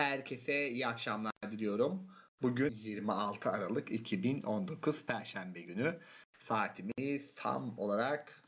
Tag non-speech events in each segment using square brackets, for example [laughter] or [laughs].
Herkese iyi akşamlar diliyorum. Bugün 26 Aralık 2019 Perşembe günü. Saatimiz tam olarak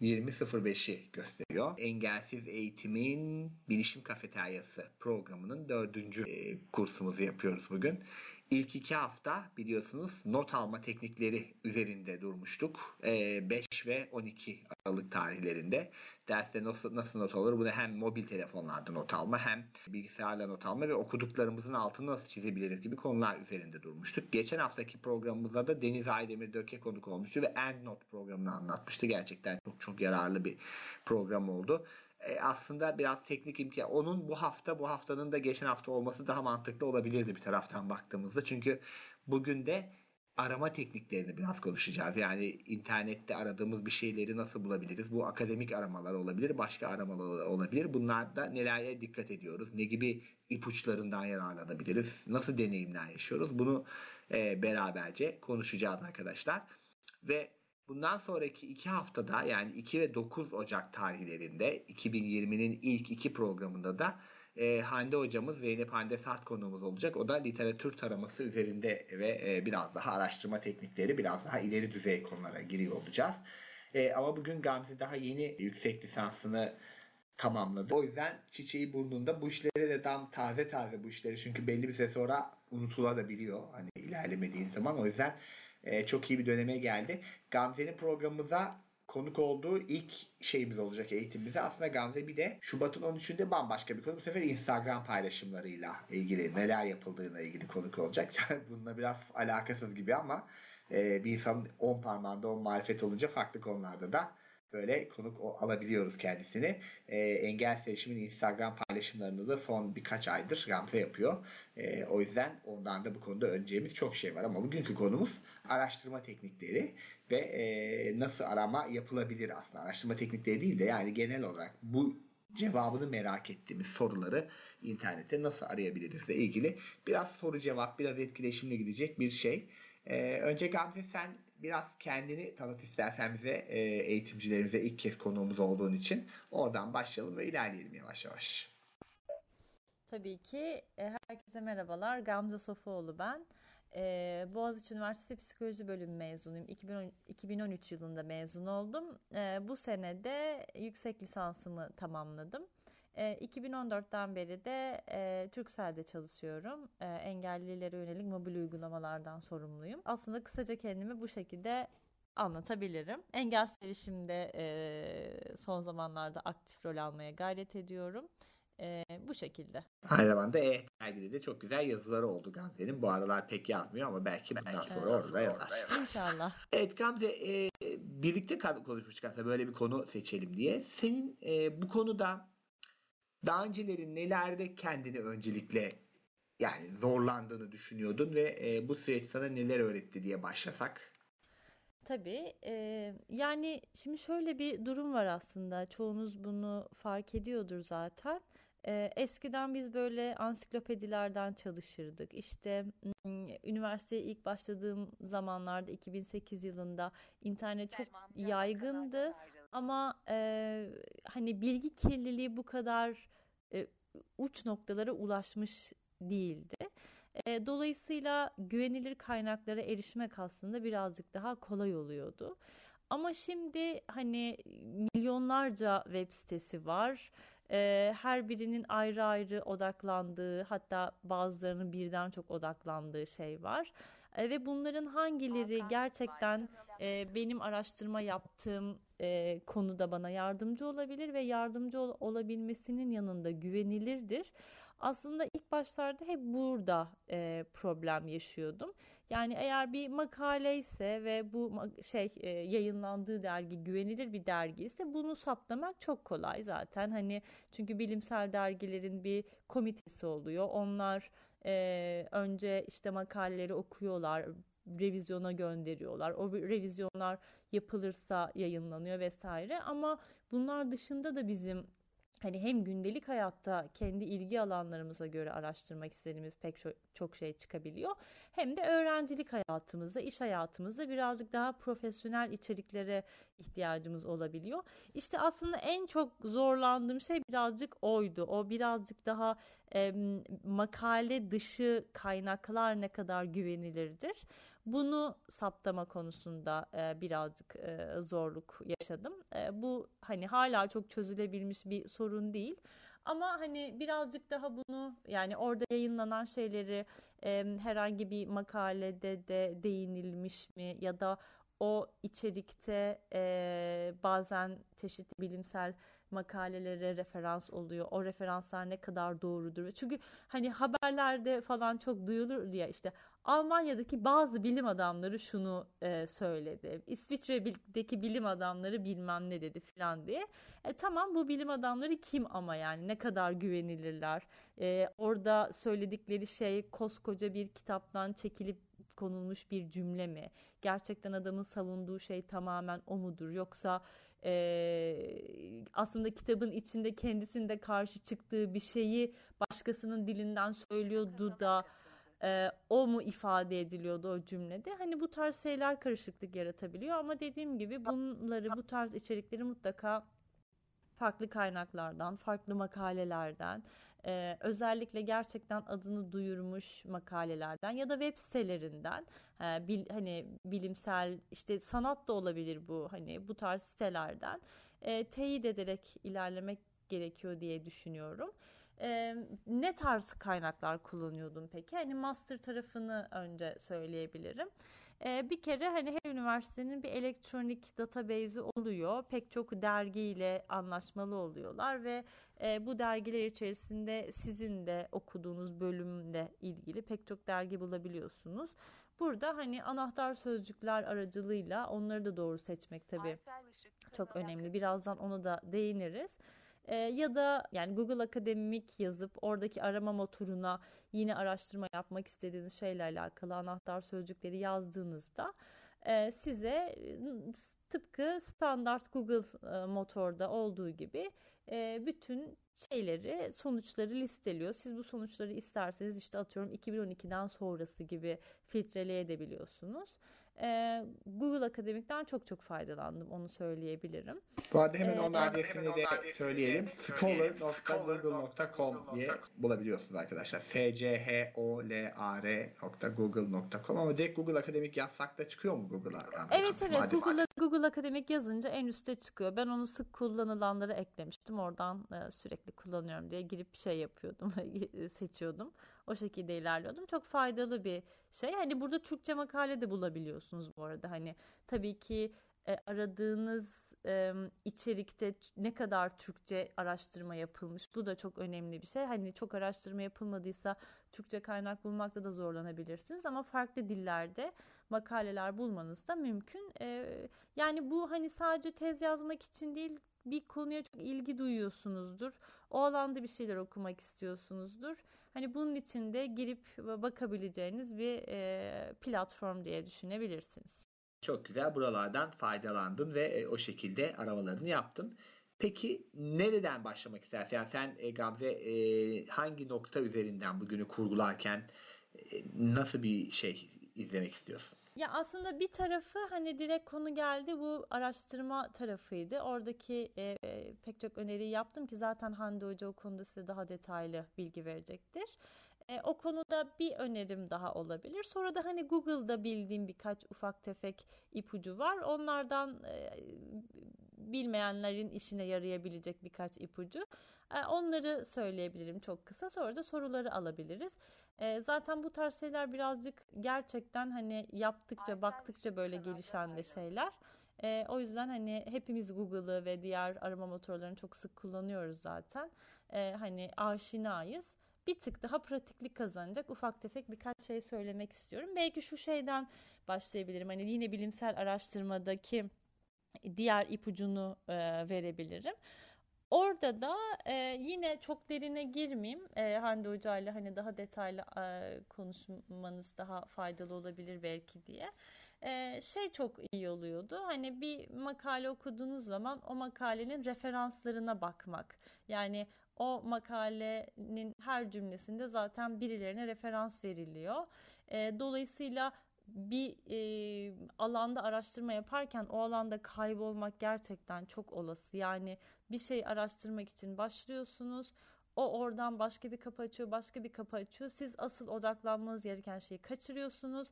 20.05'i gösteriyor. Engelsiz Eğitimin Bilişim Kafeteryası programının dördüncü e, kursumuzu yapıyoruz bugün. İlk iki hafta biliyorsunuz not alma teknikleri üzerinde durmuştuk. E, 5 ve 12 Aralık tarihlerinde. Derste nasıl, nasıl not alır? Bunu hem mobil telefonlarda not alma hem bilgisayarla not alma ve okuduklarımızın altını nasıl çizebiliriz gibi konular üzerinde durmuştuk. Geçen haftaki programımızda da Deniz Aydemir Döke konuk olmuştu ve EndNote programını anlatmıştı. Gerçekten çok çok yararlı bir program oldu e, aslında biraz teknik imkan. Onun bu hafta bu haftanın da geçen hafta olması daha mantıklı olabilirdi bir taraftan baktığımızda. Çünkü bugün de arama tekniklerini biraz konuşacağız. Yani internette aradığımız bir şeyleri nasıl bulabiliriz? Bu akademik aramalar olabilir, başka aramalar olabilir. Bunlarda nelere dikkat ediyoruz? Ne gibi ipuçlarından yararlanabiliriz? Nasıl deneyimler yaşıyoruz? Bunu e, beraberce konuşacağız arkadaşlar. Ve Bundan sonraki iki haftada yani 2 ve 9 Ocak tarihlerinde 2020'nin ilk iki programında da e, Hande hocamız Zeynep Hande Sart konuğumuz olacak. O da literatür taraması üzerinde ve e, biraz daha araştırma teknikleri, biraz daha ileri düzey konulara giriyor olacağız. E, ama bugün Gamze daha yeni yüksek lisansını tamamladı. O yüzden çiçeği burnunda bu işleri de tam taze taze bu işleri çünkü belli bir süre sonra unutulabiliyor hani ilerlemediğin zaman. O yüzden e, çok iyi bir döneme geldi. Gamze'nin programımıza konuk olduğu ilk şeyimiz olacak eğitimimize. Aslında Gamze bir de Şubat'ın 13'ünde bambaşka bir konu. Bu sefer Instagram paylaşımlarıyla ilgili neler yapıldığına ilgili konuk olacak. [laughs] Bununla biraz alakasız gibi ama e, bir insanın 10 parmağında 10 marifet olunca farklı konularda da böyle konuk alabiliyoruz kendisini. E, Engel Sevişim'in Instagram paylaşımlarını da son birkaç aydır Gamze yapıyor. E, o yüzden ondan da bu konuda öneceğimiz çok şey var. Ama bugünkü konumuz araştırma teknikleri ve e, nasıl arama yapılabilir aslında. Araştırma teknikleri değil de yani genel olarak bu cevabını merak ettiğimiz soruları internette nasıl arayabiliriz ile ilgili biraz soru cevap, biraz etkileşimle gidecek bir şey. Ee, önce Gamze sen biraz kendini tanıt istersen bize e, eğitimcilerimize ilk kez konuğumuz olduğun için. Oradan başlayalım ve ilerleyelim yavaş yavaş. Tabii ki. E, herkese merhabalar. Gamze Sofuoğlu ben. E, Boğaziçi Üniversitesi Psikoloji Bölümü mezunuyum. 2010, 2013 yılında mezun oldum. E, bu sene de yüksek lisansımı tamamladım. 2014'ten beri de e, Turkcell'de çalışıyorum. E, engellilere yönelik mobil uygulamalardan sorumluyum. Aslında kısaca kendimi bu şekilde anlatabilirim. Engel erişimde e, son zamanlarda aktif rol almaya gayret ediyorum. E, bu şekilde. Aynı zamanda E dergide de çok güzel yazıları oldu Gamze'nin. Bu aralar pek yazmıyor ama belki bundan belki sonra evet. orada yazar. İnşallah. [laughs] Evet Gamze e, birlikte konuşmuştuk aslında böyle bir konu seçelim diye. Senin e, bu konuda daha önceleri nelerde kendini öncelikle yani zorlandığını düşünüyordun ve e, bu süreç sana neler öğretti diye başlasak? Tabii. E, yani şimdi şöyle bir durum var aslında. Çoğunuz bunu fark ediyordur zaten. E, eskiden biz böyle ansiklopedilerden çalışırdık. İşte üniversiteye ilk başladığım zamanlarda 2008 yılında internet çok yaygındı. Ama e, hani bilgi kirliliği bu kadar e, uç noktalara ulaşmış değildi. E, dolayısıyla güvenilir kaynaklara erişmek aslında birazcık daha kolay oluyordu. Ama şimdi hani milyonlarca web sitesi var. E, her birinin ayrı ayrı odaklandığı hatta bazılarının birden çok odaklandığı şey var. E, ve bunların hangileri gerçekten e, benim araştırma yaptığım e, konuda bana yardımcı olabilir ve yardımcı ol, olabilmesinin yanında güvenilirdir. Aslında ilk başlarda hep burada e, problem yaşıyordum. Yani eğer bir makale ise ve bu şey e, yayınlandığı dergi güvenilir bir dergi ise bunu saptamak çok kolay zaten. Hani çünkü bilimsel dergilerin bir komitesi oluyor. Onlar e, önce işte makaleleri okuyorlar, revizyona gönderiyorlar. O revizyonlar yapılırsa yayınlanıyor vesaire. Ama bunlar dışında da bizim hani hem gündelik hayatta kendi ilgi alanlarımıza göre araştırmak istediğimiz pek çok, şey çıkabiliyor. Hem de öğrencilik hayatımızda, iş hayatımızda birazcık daha profesyonel içeriklere ihtiyacımız olabiliyor. İşte aslında en çok zorlandığım şey birazcık oydu. O birazcık daha e, makale dışı kaynaklar ne kadar güvenilirdir? Bunu saptama konusunda e, birazcık e, zorluk yaşadım. E, bu hani hala çok çözülebilmiş bir sorun değil. Ama hani birazcık daha bunu yani orada yayınlanan şeyleri e, herhangi bir makalede de değinilmiş mi ya da o içerikte e, bazen çeşitli bilimsel makalelere referans oluyor. O referanslar ne kadar doğrudur? Çünkü hani haberlerde falan çok duyulur ya işte Almanya'daki bazı bilim adamları şunu e, söyledi. İsviçre'deki bilim adamları bilmem ne dedi falan diye. E, tamam bu bilim adamları kim ama yani ne kadar güvenilirler? E, orada söyledikleri şey koskoca bir kitaptan çekilip konulmuş bir cümle mi? Gerçekten adamın savunduğu şey tamamen o mudur? Yoksa e, aslında kitabın içinde kendisinde karşı çıktığı bir şeyi başkasının dilinden söylüyordu da e, o mu ifade ediliyordu o cümlede? Hani bu tarz şeyler karışıklık yaratabiliyor ama dediğim gibi bunları bu tarz içerikleri mutlaka farklı kaynaklardan, farklı makalelerden, e, özellikle gerçekten adını duyurmuş makalelerden ya da web sitelerinden, e, bil, hani bilimsel işte sanat da olabilir bu hani bu tarz sitelerden e, teyit ederek ilerlemek gerekiyor diye düşünüyorum. E, ne tarz kaynaklar kullanıyordum peki? Hani master tarafını önce söyleyebilirim. E, bir kere hani her üniversitenin bir elektronik database'i oluyor. Pek çok dergiyle anlaşmalı oluyorlar ve e, bu dergiler içerisinde sizin de okuduğunuz bölümle ilgili pek çok dergi bulabiliyorsunuz. Burada hani anahtar sözcükler aracılığıyla onları da doğru seçmek tabii çok önemli. Birazdan onu da değiniriz. E, ya da yani Google Akademik yazıp oradaki arama motoruna yine araştırma yapmak istediğiniz şeyle alakalı anahtar sözcükleri yazdığınızda e, size tıpkı standart Google e, motorda olduğu gibi e, bütün şeyleri, sonuçları listeliyor. Siz bu sonuçları isterseniz işte atıyorum 2012'den sonrası gibi filtreleyebiliyorsunuz. Google Akademik'ten çok çok faydalandım onu söyleyebilirim. Bu arada hemen ee, onun adresini de söyleyelim. scholar.google.com diye bulabiliyorsunuz arkadaşlar. s c h o l a r.google.com ama direkt Google Akademik yazsak da çıkıyor mu Google'a? Evet evet Google, Google Akademik yazınca en üstte çıkıyor. Ben onu sık kullanılanları eklemiştim. Oradan e, sürekli kullanıyorum diye girip şey yapıyordum, [laughs] seçiyordum. O şekilde ilerliyordum. Çok faydalı bir şey. Hani burada Türkçe makale de bulabiliyorsunuz bu arada. Hani tabii ki e, aradığınız e, içerikte ne kadar Türkçe araştırma yapılmış. Bu da çok önemli bir şey. Hani çok araştırma yapılmadıysa Türkçe kaynak bulmakta da zorlanabilirsiniz ama farklı dillerde makaleler bulmanız da mümkün. E, yani bu hani sadece tez yazmak için değil bir konuya çok ilgi duyuyorsunuzdur. O alanda bir şeyler okumak istiyorsunuzdur. Hani bunun için de girip bakabileceğiniz bir e, platform diye düşünebilirsiniz. Çok güzel. Buralardan faydalandın ve e, o şekilde aramalarını yaptın. Peki nereden başlamak istersin? Yani sen e, Gamze e, hangi nokta üzerinden bugünü kurgularken e, nasıl bir şey izlemek istiyorsun? Ya aslında bir tarafı hani direkt konu geldi bu araştırma tarafıydı. Oradaki e, e, pek çok öneriyi yaptım ki zaten Hande Hoca o konuda size daha detaylı bilgi verecektir. E, o konuda bir önerim daha olabilir. Sonra da hani Google'da bildiğim birkaç ufak tefek ipucu var. Onlardan e, bilmeyenlerin işine yarayabilecek birkaç ipucu. E, onları söyleyebilirim çok kısa. Sonra da soruları alabiliriz. E, zaten bu tarz şeyler birazcık gerçekten hani yaptıkça baktıkça böyle gelişen de şeyler. E, o yüzden hani hepimiz Google'ı ve diğer arama motorlarını çok sık kullanıyoruz zaten. E, hani aşinayız. Bir tık daha pratiklik kazanacak ufak tefek birkaç şey söylemek istiyorum. Belki şu şeyden başlayabilirim. Hani yine bilimsel araştırmadaki diğer ipucunu e, verebilirim. Orada da e, yine çok derine girmeyeyim. E, Hande Hoca ile hani daha detaylı e, konuşmanız daha faydalı olabilir belki diye. E, şey çok iyi oluyordu. Hani bir makale okuduğunuz zaman o makalenin referanslarına bakmak. Yani o makalenin her cümlesinde zaten birilerine referans veriliyor. E, dolayısıyla bir e, alanda araştırma yaparken o alanda kaybolmak gerçekten çok olası. Yani bir şey araştırmak için başlıyorsunuz. O oradan başka bir kapı açıyor, başka bir kapı açıyor. Siz asıl odaklanmanız gereken şeyi kaçırıyorsunuz.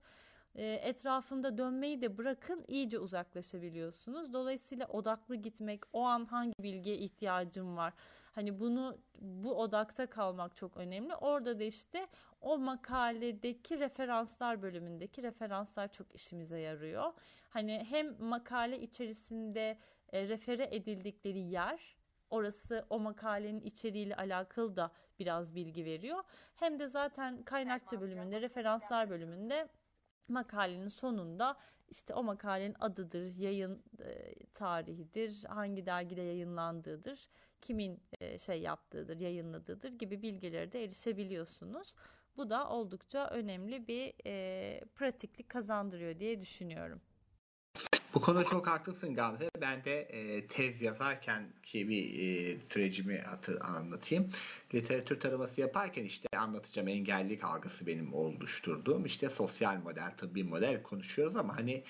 E, etrafında dönmeyi de bırakın iyice uzaklaşabiliyorsunuz. Dolayısıyla odaklı gitmek, o an hangi bilgiye ihtiyacım var? Hani bunu bu odakta kalmak çok önemli. Orada da işte o makaledeki referanslar bölümündeki referanslar çok işimize yarıyor. Hani hem makale içerisinde e, refere edildikleri yer orası o makalenin içeriğiyle alakalı da biraz bilgi veriyor. Hem de zaten kaynakça bölümünde, referanslar bölümünde makalenin sonunda işte o makalenin adıdır, yayın e, tarihidir, hangi dergide yayınlandığıdır, kimin e, şey yaptığıdır, yayınladığıdır gibi bilgilere de erişebiliyorsunuz. Bu da oldukça önemli bir e, pratiklik kazandırıyor diye düşünüyorum. Bu konuda çok haklısın Gamze. Ben de e, tez yazarken ki bir e, sürecimi hatır, anlatayım. Literatür taraması yaparken işte anlatacağım engellilik algısı benim oluşturduğum işte sosyal model, tıbbi model konuşuyoruz ama hani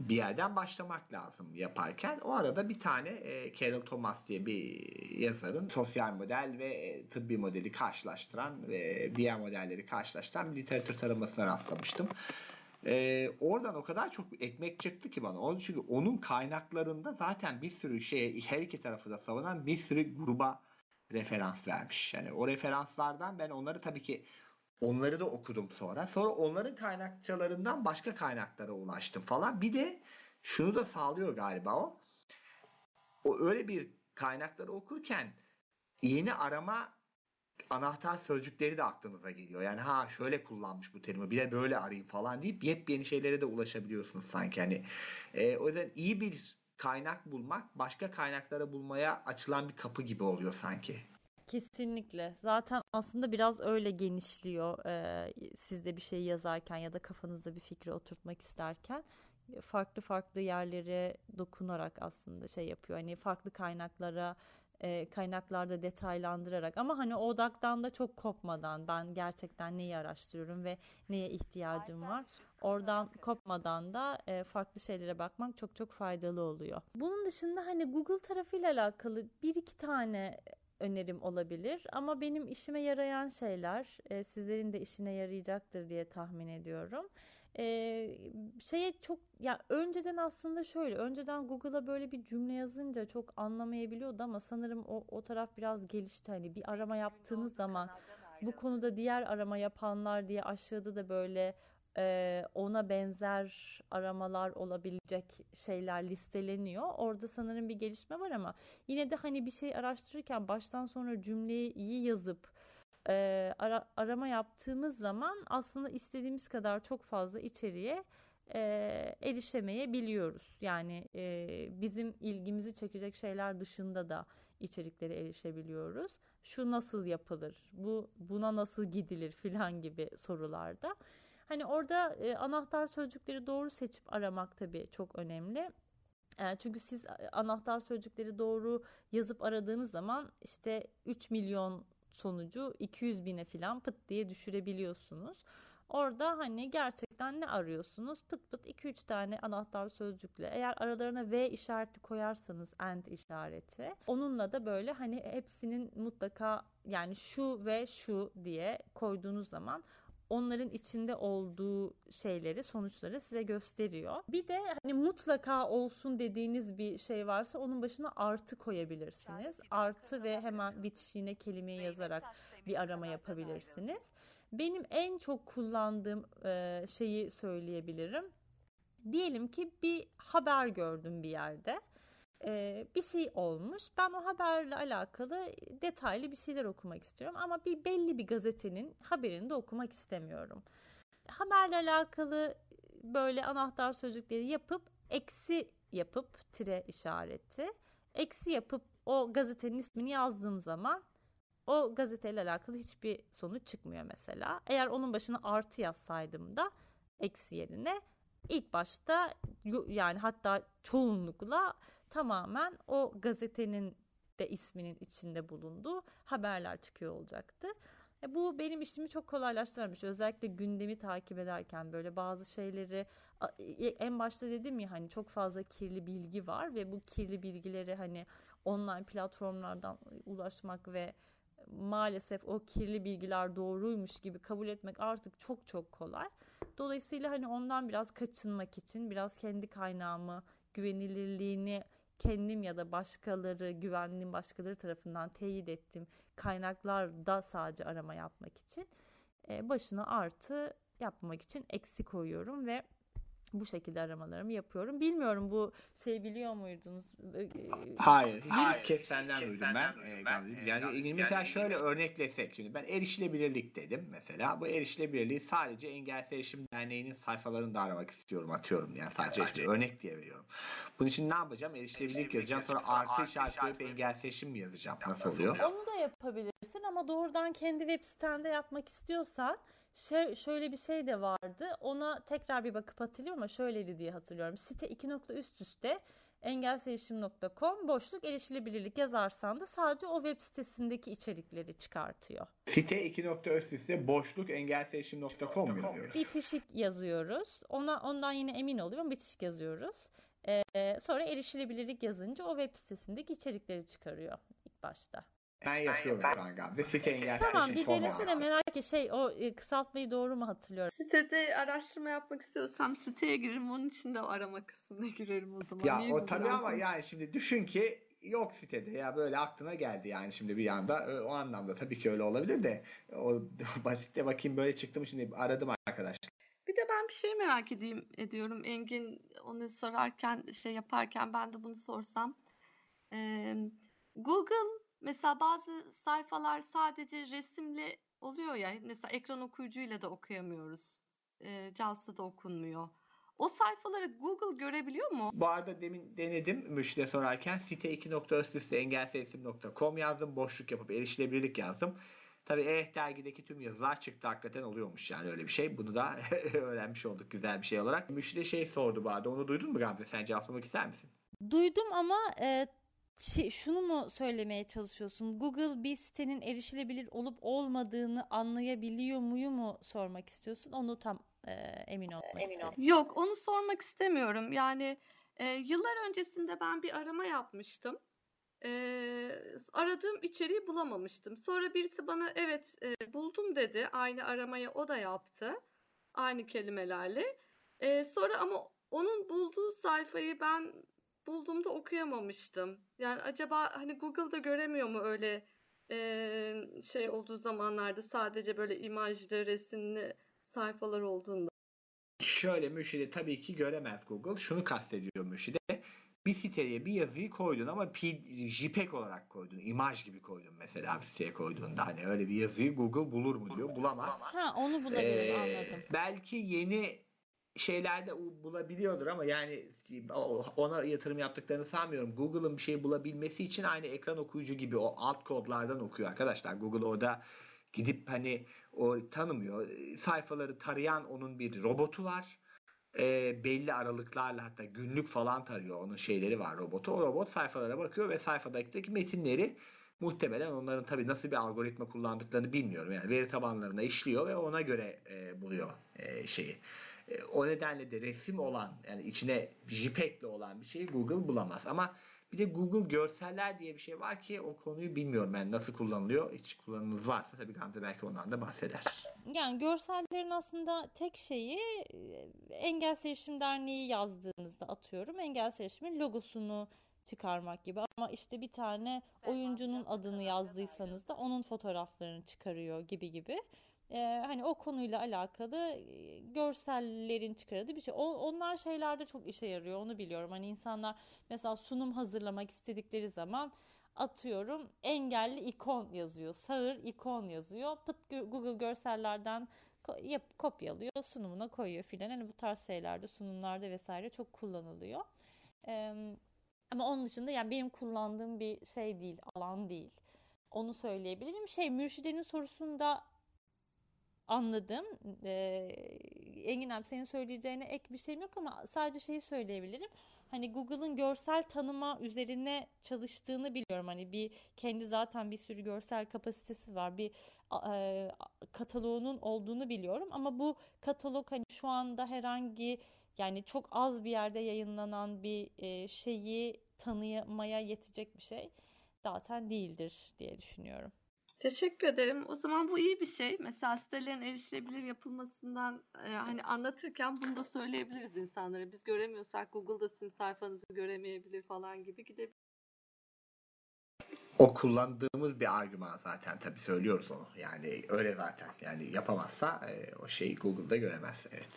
bir yerden başlamak lazım yaparken. O arada bir tane e, Carol Thomas diye bir yazarın sosyal model ve e, tıbbi modeli karşılaştıran ve diğer modelleri karşılaştıran bir literatür taramasına rastlamıştım. Ee, oradan o kadar çok ekmek çıktı ki bana. Çünkü onun kaynaklarında zaten bir sürü şeye her iki tarafı da savunan bir sürü gruba referans vermiş. Yani o referanslardan ben onları tabii ki onları da okudum sonra. Sonra onların kaynakçalarından başka kaynaklara ulaştım falan. Bir de şunu da sağlıyor galiba o. O öyle bir kaynakları okurken yeni arama anahtar sözcükleri de aklınıza geliyor. Yani ha şöyle kullanmış bu terimi bir de böyle arayayım falan deyip yepyeni şeylere de ulaşabiliyorsunuz sanki. Hani e, o yüzden iyi bir kaynak bulmak başka kaynaklara bulmaya açılan bir kapı gibi oluyor sanki. Kesinlikle. Zaten aslında biraz öyle genişliyor. Ee, siz de bir şey yazarken ya da kafanızda bir fikri oturtmak isterken farklı farklı yerlere dokunarak aslında şey yapıyor. Hani farklı kaynaklara e, kaynaklarda detaylandırarak ama hani odaktan da çok kopmadan ben gerçekten neyi araştırıyorum ve neye ihtiyacım var oradan kopmadan da e, farklı şeylere bakmak çok çok faydalı oluyor. Bunun dışında hani Google tarafıyla alakalı bir iki tane önerim olabilir. Ama benim işime yarayan şeyler e, sizlerin de işine yarayacaktır diye tahmin ediyorum. Ee, şeye çok ya önceden aslında şöyle önceden Google'a böyle bir cümle yazınca çok anlamayabiliyordu ama sanırım o, o taraf biraz gelişti. Hani bir arama yaptığınız zaman bu konuda diğer arama yapanlar diye aşağıda da böyle e, ona benzer aramalar olabilecek şeyler listeleniyor. Orada sanırım bir gelişme var ama yine de hani bir şey araştırırken baştan sonra cümleyi iyi yazıp e, ara, arama yaptığımız zaman aslında istediğimiz kadar çok fazla içeriğe e, erişemeyebiliyoruz. Yani e, bizim ilgimizi çekecek şeyler dışında da içeriklere erişebiliyoruz. Şu nasıl yapılır? Bu buna nasıl gidilir filan gibi sorularda. Hani orada e, anahtar sözcükleri doğru seçip aramak tabii çok önemli. E, çünkü siz anahtar sözcükleri doğru yazıp aradığınız zaman işte 3 milyon sonucu 200 bine falan pıt diye düşürebiliyorsunuz. Orada hani gerçekten ne arıyorsunuz? Pıt pıt 2-3 tane anahtar sözcükle. Eğer aralarına V işareti koyarsanız and işareti. Onunla da böyle hani hepsinin mutlaka yani şu ve şu diye koyduğunuz zaman onların içinde olduğu şeyleri, sonuçları size gösteriyor. Bir de hani mutlaka olsun dediğiniz bir şey varsa onun başına artı koyabilirsiniz. Artı ve hemen bitişiğine kelimeyi yazarak bir arama yapabilirsiniz. Benim en çok kullandığım e, şeyi söyleyebilirim. Diyelim ki bir haber gördüm bir yerde e, bir şey olmuş. Ben o haberle alakalı detaylı bir şeyler okumak istiyorum ama bir belli bir gazetenin haberini de okumak istemiyorum. Haberle alakalı böyle anahtar sözcükleri yapıp eksi yapıp tire işareti eksi yapıp o gazetenin ismini yazdığım zaman o gazeteyle alakalı hiçbir sonuç çıkmıyor mesela. Eğer onun başına artı yazsaydım da eksi yerine ilk başta yani hatta çoğunlukla tamamen o gazetenin de isminin içinde bulunduğu haberler çıkıyor olacaktı. E bu benim işimi çok kolaylaştırmış. Özellikle gündemi takip ederken böyle bazı şeyleri e, en başta dedim ya hani çok fazla kirli bilgi var ve bu kirli bilgileri hani online platformlardan ulaşmak ve maalesef o kirli bilgiler doğruymuş gibi kabul etmek artık çok çok kolay. Dolayısıyla hani ondan biraz kaçınmak için biraz kendi kaynağımı, güvenilirliğini kendim ya da başkaları, güvendiğim başkaları tarafından teyit ettiğim kaynaklarda sadece arama yapmak için e, başına artı yapmak için eksi koyuyorum ve bu şekilde aramalarımı yapıyorum. Bilmiyorum bu şey biliyor muydunuz? Hayır. Hayır. Kez senden duydum ben. ben e, yani, yani mesela şöyle örneklesek şimdi ben erişilebilirlik dedim mesela. Bu erişilebilirliği sadece Engelsiz Erişim Derneği'nin sayfalarında aramak istiyorum atıyorum. Yani sadece işte örnek diye veriyorum. Bunun için ne yapacağım? Erişilebilirlik yazacağım. Sonra artı işaret koyup engelsiz erişim mi yazacağım? Nasıl oluyor? Onu da yapabilirsin ama doğrudan kendi web sitende yapmak istiyorsan şey, şöyle bir şey de vardı. Ona tekrar bir bakıp hatırlıyorum ama şöyleydi diye hatırlıyorum. Site iki nokta üst üste engelseyişim.com boşluk erişilebilirlik yazarsan da sadece o web sitesindeki içerikleri çıkartıyor. Site iki nokta üst üste boşluk engelseyişim.com yazıyoruz. Bitişik yazıyoruz. Ona ondan yine emin oluyorum. Bitişik yazıyoruz. Ee, sonra erişilebilirlik yazınca o web sitesindeki içerikleri çıkarıyor ilk başta. Ben yapıyorum ben, kanka. Ve site engelsiz Tamam bir denesene merak et. Şey o e, kısaltmayı doğru mu hatırlıyorum? Sitede araştırma yapmak istiyorsam siteye girerim. Onun için de arama kısmına girerim o zaman. Ya Niye o tabii lazım? ama yani şimdi düşün ki yok sitede ya böyle aklına geldi yani şimdi bir anda o anlamda tabii ki öyle olabilir de o [laughs] basitte bakayım böyle çıktım şimdi aradım arkadaşlar. Bir de ben bir şey merak edeyim ediyorum Engin onu sorarken şey yaparken ben de bunu sorsam. Ee, Google Mesela bazı sayfalar sadece resimli oluyor ya. Mesela ekran okuyucuyla da okuyamıyoruz. E, da okunmuyor. O sayfaları Google görebiliyor mu? Bu arada demin denedim müşteri sorarken site 2.engelsesim.com yazdım. Boşluk yapıp erişilebilirlik yazdım. Tabii e dergideki tüm yazılar çıktı hakikaten oluyormuş yani öyle bir şey. Bunu da [laughs] öğrenmiş olduk güzel bir şey olarak. Müşteri şey sordu bu arada onu duydun mu Gamze sen cevaplamak ister misin? Duydum ama e, şey, şunu mu söylemeye çalışıyorsun? Google bir sitenin erişilebilir olup olmadığını anlayabiliyor muyu mu sormak istiyorsun? Onu tam e, emin olmak emin ol. Yok, onu sormak istemiyorum. Yani e, yıllar öncesinde ben bir arama yapmıştım. E, aradığım içeriği bulamamıştım. Sonra birisi bana evet e, buldum dedi. Aynı aramayı o da yaptı. Aynı kelimelerle. E, sonra ama onun bulduğu sayfayı ben bulduğumda okuyamamıştım. Yani acaba hani Google'da göremiyor mu öyle e, şey olduğu zamanlarda sadece böyle imajlı, resimli sayfalar olduğunda? Şöyle müşide tabii ki göremez Google. Şunu kastediyor müşide. Bir siteye bir yazıyı koydun ama JPEG olarak koydun. imaj gibi koydun mesela bir siteye koyduğunda. Hani öyle bir yazıyı Google bulur mu diyor. Bulamaz. Ha onu bulabilir ee, anladım. Belki yeni şeylerde bulabiliyordur ama yani ona yatırım yaptıklarını sanmıyorum. Google'ın bir şey bulabilmesi için aynı ekran okuyucu gibi o alt kodlardan okuyor arkadaşlar. Google orada gidip hani o tanımıyor. Sayfaları tarayan onun bir robotu var. E, belli aralıklarla hatta günlük falan tarıyor. Onun şeyleri var robotu. O robot sayfalara bakıyor ve sayfadaki metinleri muhtemelen onların tabii nasıl bir algoritma kullandıklarını bilmiyorum. Yani veri tabanlarına işliyor ve ona göre e, buluyor e, şeyi o nedenle de resim olan yani içine JPEG'li olan bir şeyi Google bulamaz. Ama bir de Google görseller diye bir şey var ki o konuyu bilmiyorum ben nasıl kullanılıyor. Hiç kullanımınız varsa tabii Gamze belki ondan da bahseder. Yani görsellerin aslında tek şeyi e, Engel Erişim Derneği yazdığınızda atıyorum Engel Erişim'in logosunu çıkarmak gibi ama işte bir tane oyuncunun adını yazdıysanız da onun fotoğraflarını çıkarıyor gibi gibi e, hani o konuyla alakalı görsellerin çıkardığı bir şey. O, onlar şeylerde çok işe yarıyor onu biliyorum. Hani insanlar mesela sunum hazırlamak istedikleri zaman atıyorum engelli ikon yazıyor, sağır ikon yazıyor. Pıt Google görsellerden yap, kopyalıyor, sunumuna koyuyor filan. Hani bu tarz şeylerde, sunumlarda vesaire çok kullanılıyor. Ee, ama onun dışında yani benim kullandığım bir şey değil, alan değil. Onu söyleyebilirim. Şey Mürşide'nin sorusunda anladım. Ee, Engin abi senin söyleyeceğine ek bir şeyim yok ama sadece şeyi söyleyebilirim. Hani Google'ın görsel tanıma üzerine çalıştığını biliyorum. Hani bir kendi zaten bir sürü görsel kapasitesi var. Bir e, kataloğunun olduğunu biliyorum ama bu katalog hani şu anda herhangi yani çok az bir yerde yayınlanan bir e, şeyi tanımaya yetecek bir şey zaten değildir diye düşünüyorum. Teşekkür ederim. O zaman bu iyi bir şey. Mesela sitelerin erişilebilir yapılmasından e, hani anlatırken bunu da söyleyebiliriz insanlara. Biz göremiyorsak Google'da sizin sayfanızı göremeyebilir falan gibi gidebilir. O kullandığımız bir argüman zaten tabii söylüyoruz onu. Yani öyle zaten. Yani yapamazsa e, o şeyi Google'da göremez. Evet.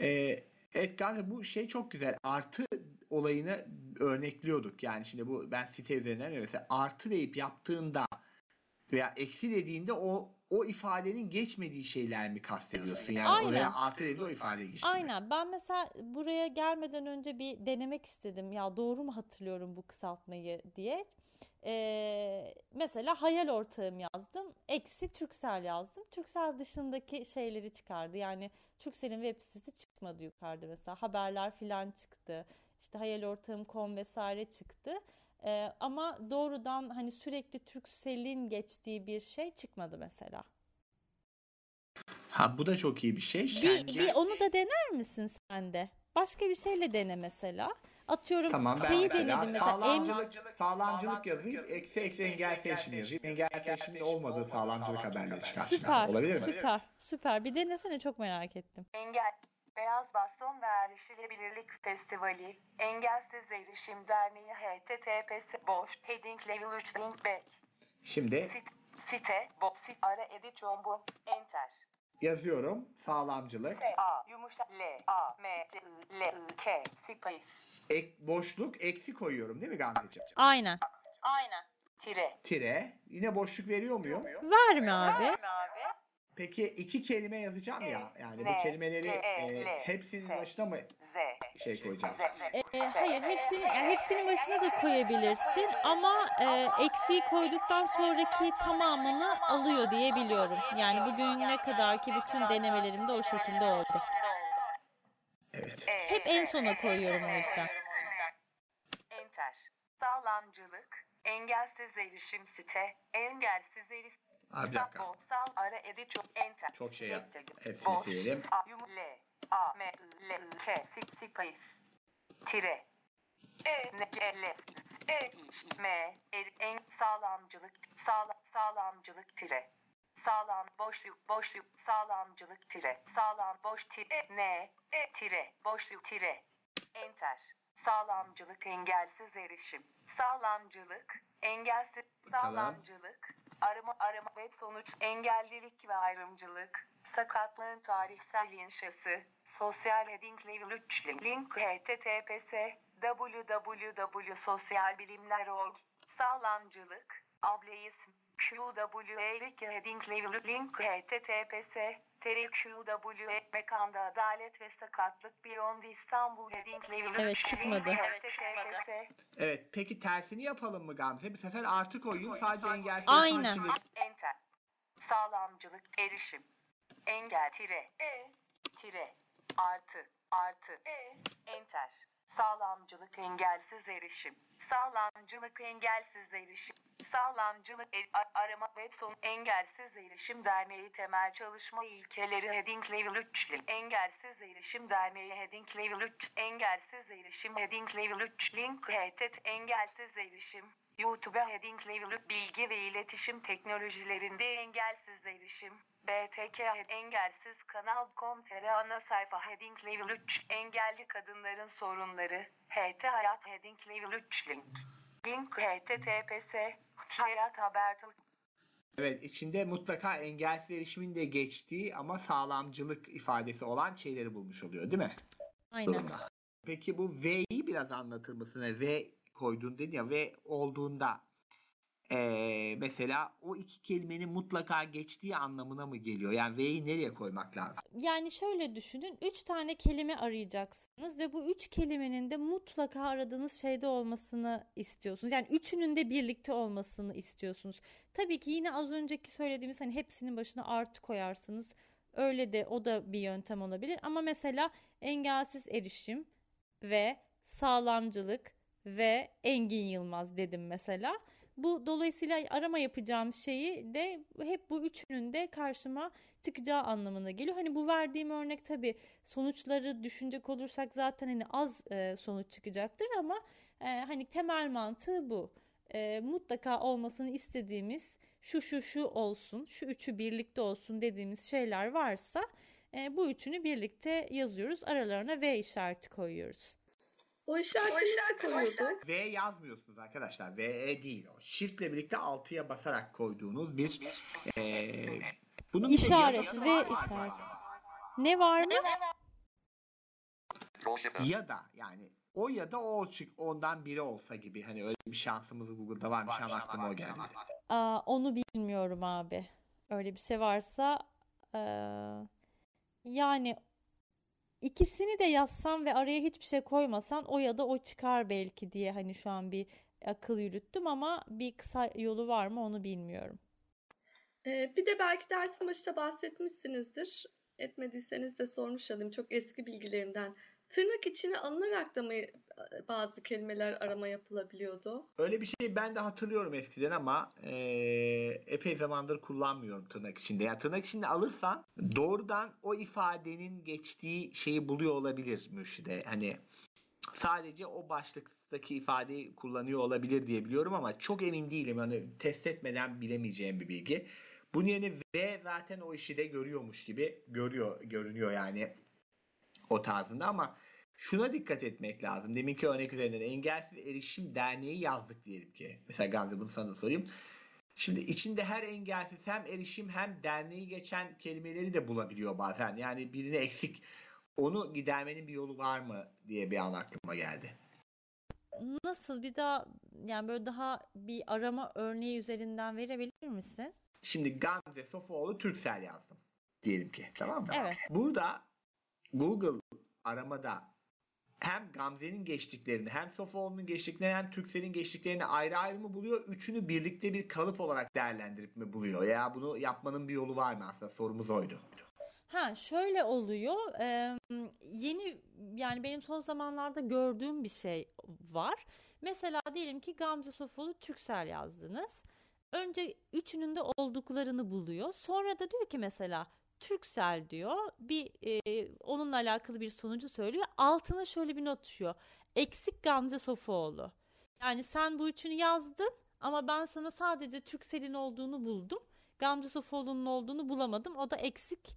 E, evet Gamze bu şey çok güzel. Artı olayını örnekliyorduk. Yani şimdi bu ben site üzerinden mesela artı deyip yaptığında veya eksi dediğinde o o ifadenin geçmediği şeyler mi kastediyorsun? Yani Aynen. oraya artı dediğinde o ifade geçti mi? Aynen. Ben mesela buraya gelmeden önce bir denemek istedim. Ya doğru mu hatırlıyorum bu kısaltmayı diye. Ee, mesela hayal ortağım yazdım. Eksi Turkcell yazdım. Turkcell dışındaki şeyleri çıkardı. Yani Turkcell'in web sitesi çıkmadı yukarıda mesela. Haberler filan çıktı. İşte hayal ortağım.com vesaire çıktı. Ee, ama doğrudan hani sürekli Turkcell'in geçtiği bir şey çıkmadı mesela. Ha bu da çok iyi bir şey. Bir, Şence- bir onu da dener misin sen de? Başka bir şeyle dene mesela. Atıyorum Tamam ben şeyi mesela denedim mesela. Em- sağlamcılık, sağlamcılık yazayım. Eksi eksi engel erişim yazayım. Engel erişimin olmadığı sağlamcılık haberleri çıkar. Süper, Olabilir mi? süper, süper. Bir denesene çok merak ettim. Engel, Beyaz Baston ve Erişilebilirlik Festivali, Engelsiz Erişim Derneği HTTPS boş heading level 3 link back. Şimdi Sit, site, bo, sit, ara edit jombo, enter. yazıyorum sağlamcılık. S, A, yumuşak, L, A, M, C, L, K, space. Ek, boşluk eksi koyuyorum değil mi Gamzeciğim? Aynen. Aynen. Tire. Tire. Yine boşluk veriyor muyum? Verme abi. abi. Peki iki kelime yazacağım ya. Yani bu Ne, kelimeleri L, e, L, hepsinin S. başına mı Z. şey koyacağım? Z, Z. Ee, hayır, hepsini yani hepsinin başına da koyabilirsin ama e, eksiği koyduktan sonraki tamamını alıyor diye biliyorum. Yani bugüne kadarki bütün denemelerimde o şekilde oldu. Evet. E, Hep en sona koyuyorum o yüzden. Enter. Sağlamcılık, engelsiz erişim site, engelsiz erişim Abi bir dakika. Sağ ara edit çok enter. Çok şey. Bekle. Hepsini Boş. silelim. L, A, M, L, K, space. Tire. E, E, M, en, sağlamcılık, sağla, sağlamcılık tire. Sağlam, boşluk, boşluk, sağlamcılık tire. Sağlam, boş tire, N, E, tire, boşluk tire. Enter. Sağlamcılık, engelsiz erişim. Sağlamcılık, engelsiz, Bakalım. sağlamcılık, arama, arama, web sonuç, engellilik ve ayrımcılık, sakatlığın tarihsel inşası, sosyal heading level 3 link, https www.sosyalbilimler.org, sağlamcılık, able isim, QWE'lik heading level link https TRQWE Mekanda Adalet ve Sakatlık Beyond İstanbul Heading Level Evet, 3 çıkmadı. link https Evet. Peki tersini yapalım mı Gamze? Bu sefer artı koyayım. Sadece engelsiz Aynen. Enter. Sağlamcılık, erişim. Engel, tire, e, tire, artı, artı, e, enter. Sağlamcılık, engelsiz erişim. Sağlamcılık, engelsiz erişim. Sağlamcılık, e- a- arama, web sonu, engelsiz erişim derneği temel çalışma ilkeleri heading level 3 link. Engelsiz erişim derneği heading level 3. Engelsiz erişim heading level 3 link htt engelsiz erişim. YouTube heading level 3 bilgi ve iletişim teknolojilerinde engelsiz erişim. BTK engelsiz kanal.com.tr ana sayfa heading level 3 engelli kadınların sorunları. HT hayat heading level 3 link. Link https hayat haber Evet içinde mutlaka engelsiz erişimin de geçtiği ama sağlamcılık ifadesi olan şeyleri bulmuş oluyor değil mi? Aynen. Durumda. Peki bu V'yi biraz anlatır mısın? V koydun dedin ya V olduğunda eee, mesela o iki kelimenin mutlaka geçtiği anlamına mı geliyor? Yani V'yi nereye koymak lazım? Yani şöyle düşünün. Üç tane kelime arayacaksınız ve bu üç kelimenin de mutlaka aradığınız şeyde olmasını istiyorsunuz. Yani üçünün de birlikte olmasını istiyorsunuz. Tabii ki yine az önceki söylediğimiz hani hepsinin başına artı koyarsınız. Öyle de o da bir yöntem olabilir. Ama mesela engelsiz erişim ve sağlamcılık ve Engin Yılmaz dedim mesela. Bu dolayısıyla arama yapacağım şeyi de hep bu üçünün de karşıma çıkacağı anlamına geliyor. Hani bu verdiğim örnek tabii sonuçları düşünecek olursak zaten hani az e, sonuç çıkacaktır ama e, hani temel mantığı bu. E, mutlaka olmasını istediğimiz şu şu şu olsun, şu üçü birlikte olsun dediğimiz şeyler varsa e, bu üçünü birlikte yazıyoruz. Aralarına V işareti koyuyoruz. O işareti nasıl koyuyorduk? V yazmıyorsunuz arkadaşlar. VE değil o. Shift'le birlikte 6'ya basarak koyduğunuz bir eee bunun bir İşaret, işareti. acaba? Ne var mı? Ya da yani o ya da o çık ondan biri olsa gibi hani öyle bir şansımız Google'da varmış aklıma o geldi. Aa, onu bilmiyorum abi. Öyle bir şey varsa eee, yani ikisini de yazsam ve araya hiçbir şey koymasan o ya da o çıkar belki diye hani şu an bir akıl yürüttüm ama bir kısa yolu var mı onu bilmiyorum. Ee, bir de belki dersin başında bahsetmişsinizdir. Etmediyseniz de sormuş olayım çok eski bilgilerimden. Tırnak içine alınarak da mı bazı kelimeler arama yapılabiliyordu? Öyle bir şey ben de hatırlıyorum eskiden ama eee, epey zamandır kullanmıyorum tırnak içinde. Ya tırnak içinde alırsan doğrudan o ifadenin geçtiği şeyi buluyor olabilir mürşide. Hani sadece o başlıktaki ifadeyi kullanıyor olabilir diye biliyorum ama çok emin değilim. Hani test etmeden bilemeyeceğim bir bilgi. Bunun yerine V zaten o işi de görüyormuş gibi görüyor görünüyor yani o tarzında ama şuna dikkat etmek lazım. Deminki örnek üzerinden Engelsiz Erişim Derneği yazdık diyelim ki. Mesela Gamze bunu sana da sorayım. Şimdi içinde her engelsiz hem erişim hem derneği geçen kelimeleri de bulabiliyor bazen. Yani birini eksik. Onu gidermenin bir yolu var mı diye bir an aklıma geldi. Nasıl bir daha yani böyle daha bir arama örneği üzerinden verebilir misin? Şimdi Gamze Sofuoğlu Türksel yazdım. Diyelim ki. Tamam mı? Evet. Burada Google aramada hem Gamze'nin geçtiklerini hem Sofuoğlu'nun geçtiklerini hem Türksel'in geçtiklerini ayrı ayrı mı buluyor? Üçünü birlikte bir kalıp olarak değerlendirip mi buluyor? Ya bunu yapmanın bir yolu var mı aslında? Sorumuz oydu. Ha şöyle oluyor. eee, yeni yani benim son zamanlarda gördüğüm bir şey var. Mesela diyelim ki Gamze Sofoğlu Türksel yazdınız. Önce üçünün de olduklarını buluyor. Sonra da diyor ki mesela Türksel diyor. Bir eee, onunla alakalı bir sonucu söylüyor. Altına şöyle bir not düşüyor. Eksik Gamze Sofoğlu. Yani sen bu üçünü yazdın ama ben sana sadece Türksel'in olduğunu buldum. Gamze Sofoğlu'nun olduğunu bulamadım. O da eksik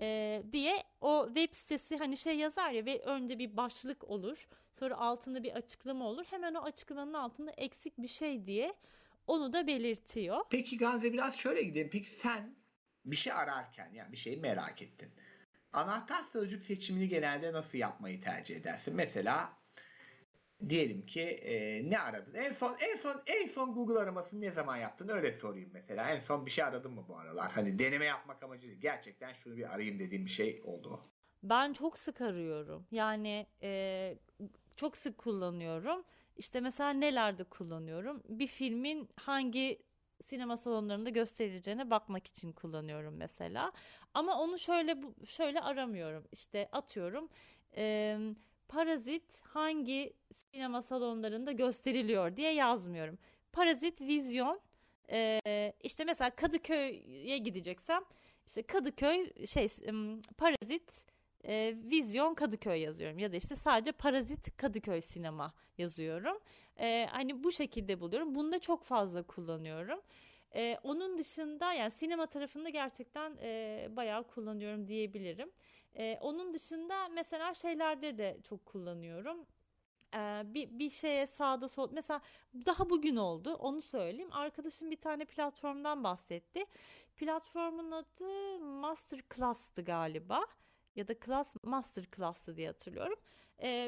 e, diye o web sitesi hani şey yazar ya ve önce bir başlık olur. Sonra altında bir açıklama olur. Hemen o açıklamanın altında eksik bir şey diye onu da belirtiyor. Peki Gamze biraz şöyle gidelim. Peki sen bir şey ararken yani bir şeyi merak ettin. Anahtar sözcük seçimini genelde nasıl yapmayı tercih edersin? Mesela diyelim ki e, ne aradın? En son en son en son Google aramasını ne zaman yaptın? Öyle sorayım mesela. En son bir şey aradın mı bu aralar? Hani deneme yapmak amacıyla gerçekten şunu bir arayayım dediğim bir şey oldu? Ben çok sık arıyorum. Yani e, çok sık kullanıyorum. İşte mesela nelerde kullanıyorum? Bir filmin hangi sinema salonlarında gösterileceğine bakmak için kullanıyorum mesela. Ama onu şöyle şöyle aramıyorum. İşte atıyorum e, Parazit hangi sinema salonlarında gösteriliyor diye yazmıyorum. Parazit vizyon e, işte mesela Kadıköy'e gideceksem işte Kadıköy şey Parazit e, Vizyon Kadıköy yazıyorum ya da işte sadece Parazit Kadıköy Sinema yazıyorum. E, hani bu şekilde buluyorum. Bunu da çok fazla kullanıyorum. E, onun dışında yani sinema tarafında gerçekten e, bayağı kullanıyorum diyebilirim. E, onun dışında mesela şeylerde de çok kullanıyorum. Bir, bir şeye sağda sol mesela daha bugün oldu onu söyleyeyim. Arkadaşım bir tane platformdan bahsetti. Platformun adı Masterclass'tı galiba ya da Class Master Class'tı diye hatırlıyorum.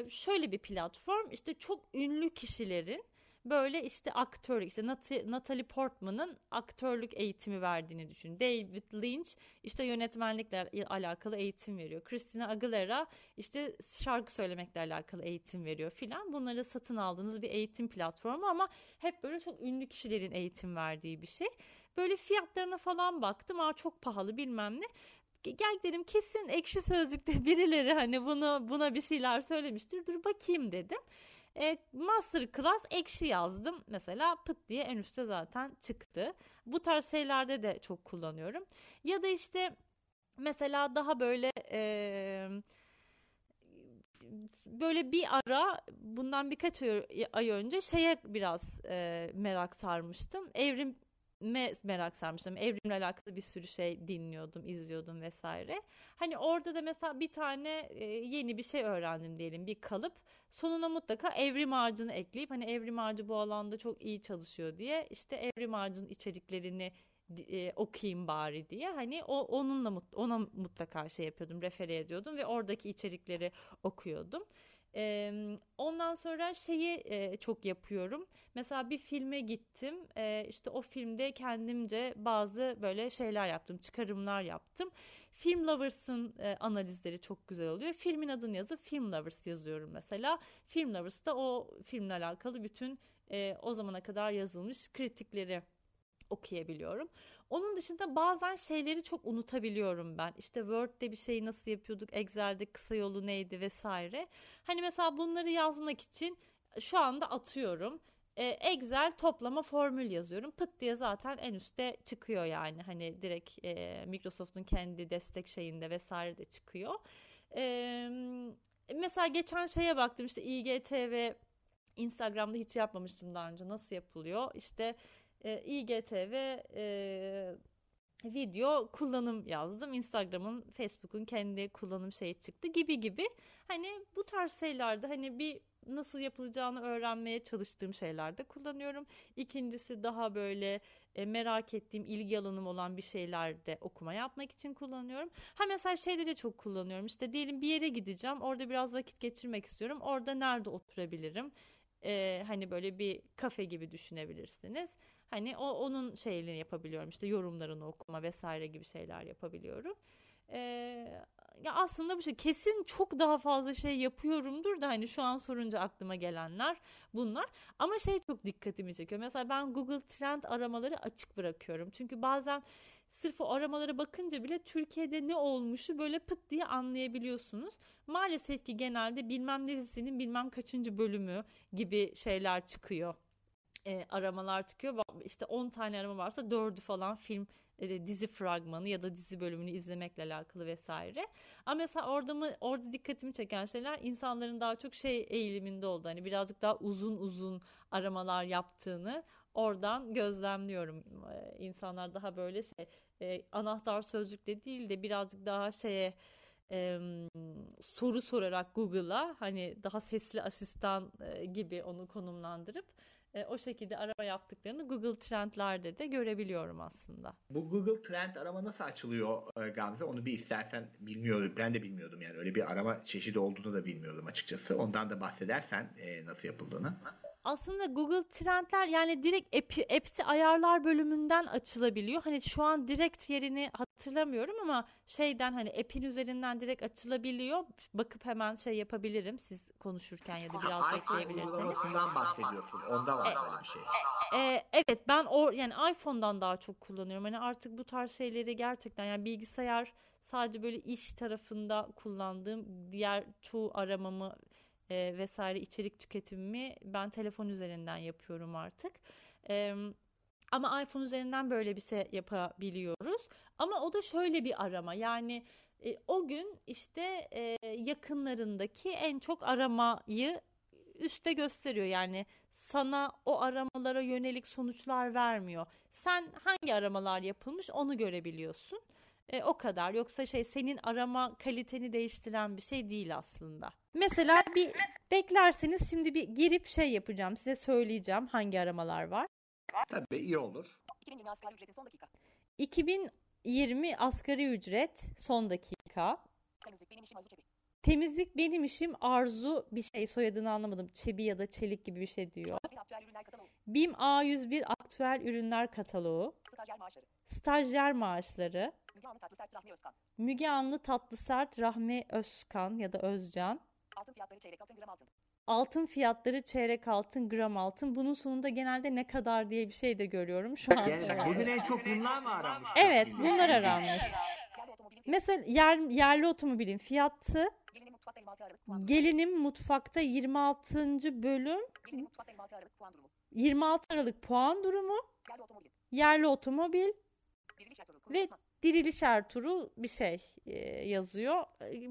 Şöyle bir platform işte çok ünlü kişilerin böyle işte aktörlük işte Nat- Natalie Portman'ın aktörlük eğitimi verdiğini düşün. David Lynch işte yönetmenlikle alakalı eğitim veriyor. Christina Aguilera işte şarkı söylemekle alakalı eğitim veriyor filan. Bunları satın aldığınız bir eğitim platformu ama hep böyle çok ünlü kişilerin eğitim verdiği bir şey. Böyle fiyatlarına falan baktım. Aa çok pahalı bilmem ne gel dedim kesin ekşi sözlükte [laughs] birileri hani bunu buna bir şeyler söylemiştir. Dur bakayım dedim. E, Masterclass ekşi yazdım. Mesela pıt diye en üstte zaten çıktı. Bu tarz şeylerde de çok kullanıyorum. Ya da işte mesela daha böyle e, böyle bir ara bundan birkaç ay önce şeye biraz e, merak sarmıştım. Evrim evrime merak sarmıştım. Evrimle alakalı bir sürü şey dinliyordum, izliyordum vesaire. Hani orada da mesela bir tane e, yeni bir şey öğrendim diyelim, bir kalıp. Sonuna mutlaka evrim ağacını ekleyip hani evrim ağacı bu alanda çok iyi çalışıyor diye işte evrim ağacının içeriklerini e, okuyayım bari diye hani o onunla ona mutlaka şey yapıyordum refere ediyordum ve oradaki içerikleri okuyordum. E, ondan sonra şeyi e, çok yapıyorum. Mesela bir filme gittim. E, işte o filmde kendimce bazı böyle şeyler yaptım, çıkarımlar yaptım. Film Lovers'ın e, analizleri çok güzel oluyor. Filmin adını yazıp Film Lovers yazıyorum mesela. Film Lovers'ta o filmle alakalı bütün e, o zamana kadar yazılmış kritikleri okuyabiliyorum. Onun dışında bazen şeyleri çok unutabiliyorum ben. İşte Word'de bir şeyi nasıl yapıyorduk, Excel'de kısa yolu neydi vesaire. Hani mesela bunları yazmak için şu anda atıyorum. Ee, Excel toplama formül yazıyorum. Pıt diye zaten en üstte çıkıyor yani. Hani direkt e, Microsoft'un kendi destek şeyinde vesaire de çıkıyor. Ee, mesela geçen şeye baktım işte IGTV Instagram'da hiç yapmamıştım daha önce. Nasıl yapılıyor? İşte e, İGTV e, video kullanım yazdım. Instagram'ın, Facebook'un kendi kullanım şeyi çıktı gibi gibi. Hani bu tarz şeylerde hani bir nasıl yapılacağını öğrenmeye çalıştığım şeylerde kullanıyorum. İkincisi daha böyle e, merak ettiğim ilgi alanım olan bir şeylerde okuma yapmak için kullanıyorum. Ha mesela şeyde de çok kullanıyorum. İşte diyelim bir yere gideceğim. Orada biraz vakit geçirmek istiyorum. Orada nerede oturabilirim? Ee, hani böyle bir kafe gibi düşünebilirsiniz. Hani o onun şeylerini yapabiliyorum. İşte yorumlarını okuma vesaire gibi şeyler yapabiliyorum. Ee, ya aslında bu şey kesin çok daha fazla şey yapıyorumdur da hani şu an sorunca aklıma gelenler bunlar. Ama şey çok dikkatimi çekiyor. Mesela ben Google Trend aramaları açık bırakıyorum. Çünkü bazen sırf o aramalara bakınca bile Türkiye'de ne olmuşu böyle pıt diye anlayabiliyorsunuz. Maalesef ki genelde bilmem dizisinin bilmem kaçıncı bölümü gibi şeyler çıkıyor e, aramalar çıkıyor. İşte 10 tane arama varsa 4'ü falan film e, dizi fragmanı ya da dizi bölümünü izlemekle alakalı vesaire. Ama mesela orada mı orada dikkatimi çeken şeyler insanların daha çok şey eğiliminde oldu. Hani birazcık daha uzun uzun aramalar yaptığını oradan gözlemliyorum. Ee, insanlar daha böyle şey e, anahtar sözlükte değil de birazcık daha şeye e, soru sorarak Google'a hani daha sesli asistan e, gibi onu konumlandırıp e, o şekilde arama yaptıklarını Google Trend'lerde de görebiliyorum aslında. Bu Google Trend arama nasıl açılıyor e, Gamze? Onu bir istersen bilmiyorum. Ben de bilmiyordum yani. Öyle bir arama çeşidi olduğunu da bilmiyordum açıkçası. Ondan da bahsedersen e, nasıl yapıldığını. Aslında Google Trendler yani direkt app, app'te ayarlar bölümünden açılabiliyor. Hani şu an direkt yerini hatırlamıyorum ama şeyden hani app'in üzerinden direkt açılabiliyor. Bakıp hemen şey yapabilirim siz konuşurken ya da biraz ha, bekleyebilirsiniz. uygulamasından bahsediyorsun. Onda var e, böyle bir şey. E, evet ben o yani iPhone'dan daha çok kullanıyorum. Hani artık bu tarz şeyleri gerçekten yani bilgisayar sadece böyle iş tarafında kullandığım diğer çoğu aramamı e, vesaire içerik tüketimimi ben telefon üzerinden yapıyorum artık. E, ama iPhone üzerinden böyle bir şey yapabiliyoruz. Ama o da şöyle bir arama yani e, o gün işte e, yakınlarındaki en çok aramayı üste gösteriyor. Yani sana o aramalara yönelik sonuçlar vermiyor. Sen hangi aramalar yapılmış onu görebiliyorsun. E, o kadar. Yoksa şey senin arama kaliteni değiştiren bir şey değil aslında. Mesela bir beklerseniz şimdi bir girip şey yapacağım. Size söyleyeceğim hangi aramalar var. Tabii iyi olur. 2020 asgari ücretin son dakika. 2020 asgari ücret son dakika. Temizlik benim işim Arzu Çebi. Temizlik benim işim Arzu bir şey soyadını anlamadım. Çebi ya da çelik gibi bir şey diyor. BİM A101 aktüel ürünler kataloğu. Stajyer maaşları. Stajyer maaşları. Müge Anlı Tatlı Sert Rahmi Özkan ya da Özcan. Altın fiyatları çeyrek altın gram altın. Altın fiyatları çeyrek altın gram altın. Bunun sonunda genelde ne kadar diye bir şey de görüyorum şu an. Yani bugün en çok bunlar mı aranmış? Evet bunlar aranmış. Mesela yer, yerli otomobilin fiyatı Gelinim Mutfakta 26. bölüm 26 Aralık puan durumu Yerli otomobil ve Diriliş Ertuğrul bir şey e, yazıyor.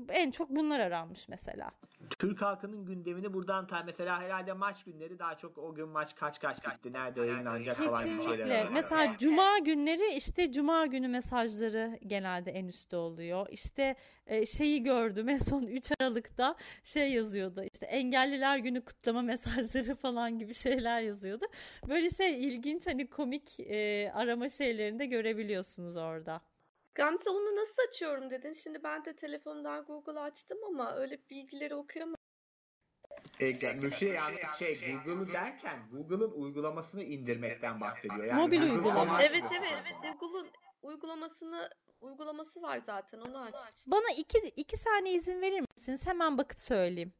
En çok bunlar aranmış mesela. Türk halkının gündemini buradan ta mesela herhalde maç günleri daha çok o gün maç kaç kaç bitti, nerede yayınlanacak falan gibi şeyler. Mesela cuma günleri işte cuma günü mesajları genelde en üstte oluyor. İşte e, şeyi gördüm en son 3 Aralık'ta şey yazıyordu. İşte engelliler günü kutlama mesajları [laughs] falan gibi şeyler yazıyordu. Böyle şey ilginç hani komik e, arama şeylerini de görebiliyorsunuz orada. Gamze onu nasıl açıyorum dedin. Şimdi ben de telefondan Google açtım ama öyle bilgileri okuyamadım. E, Müşe yani şey Google'ı derken Google'ın uygulamasını indirmekten bahsediyor. Yani Mobil Google uygulama. Evet evet. telefona. Google'un uygulamasını uygulaması var zaten onu açtım. Bana iki, iki saniye izin verir misiniz? Hemen bakıp söyleyeyim.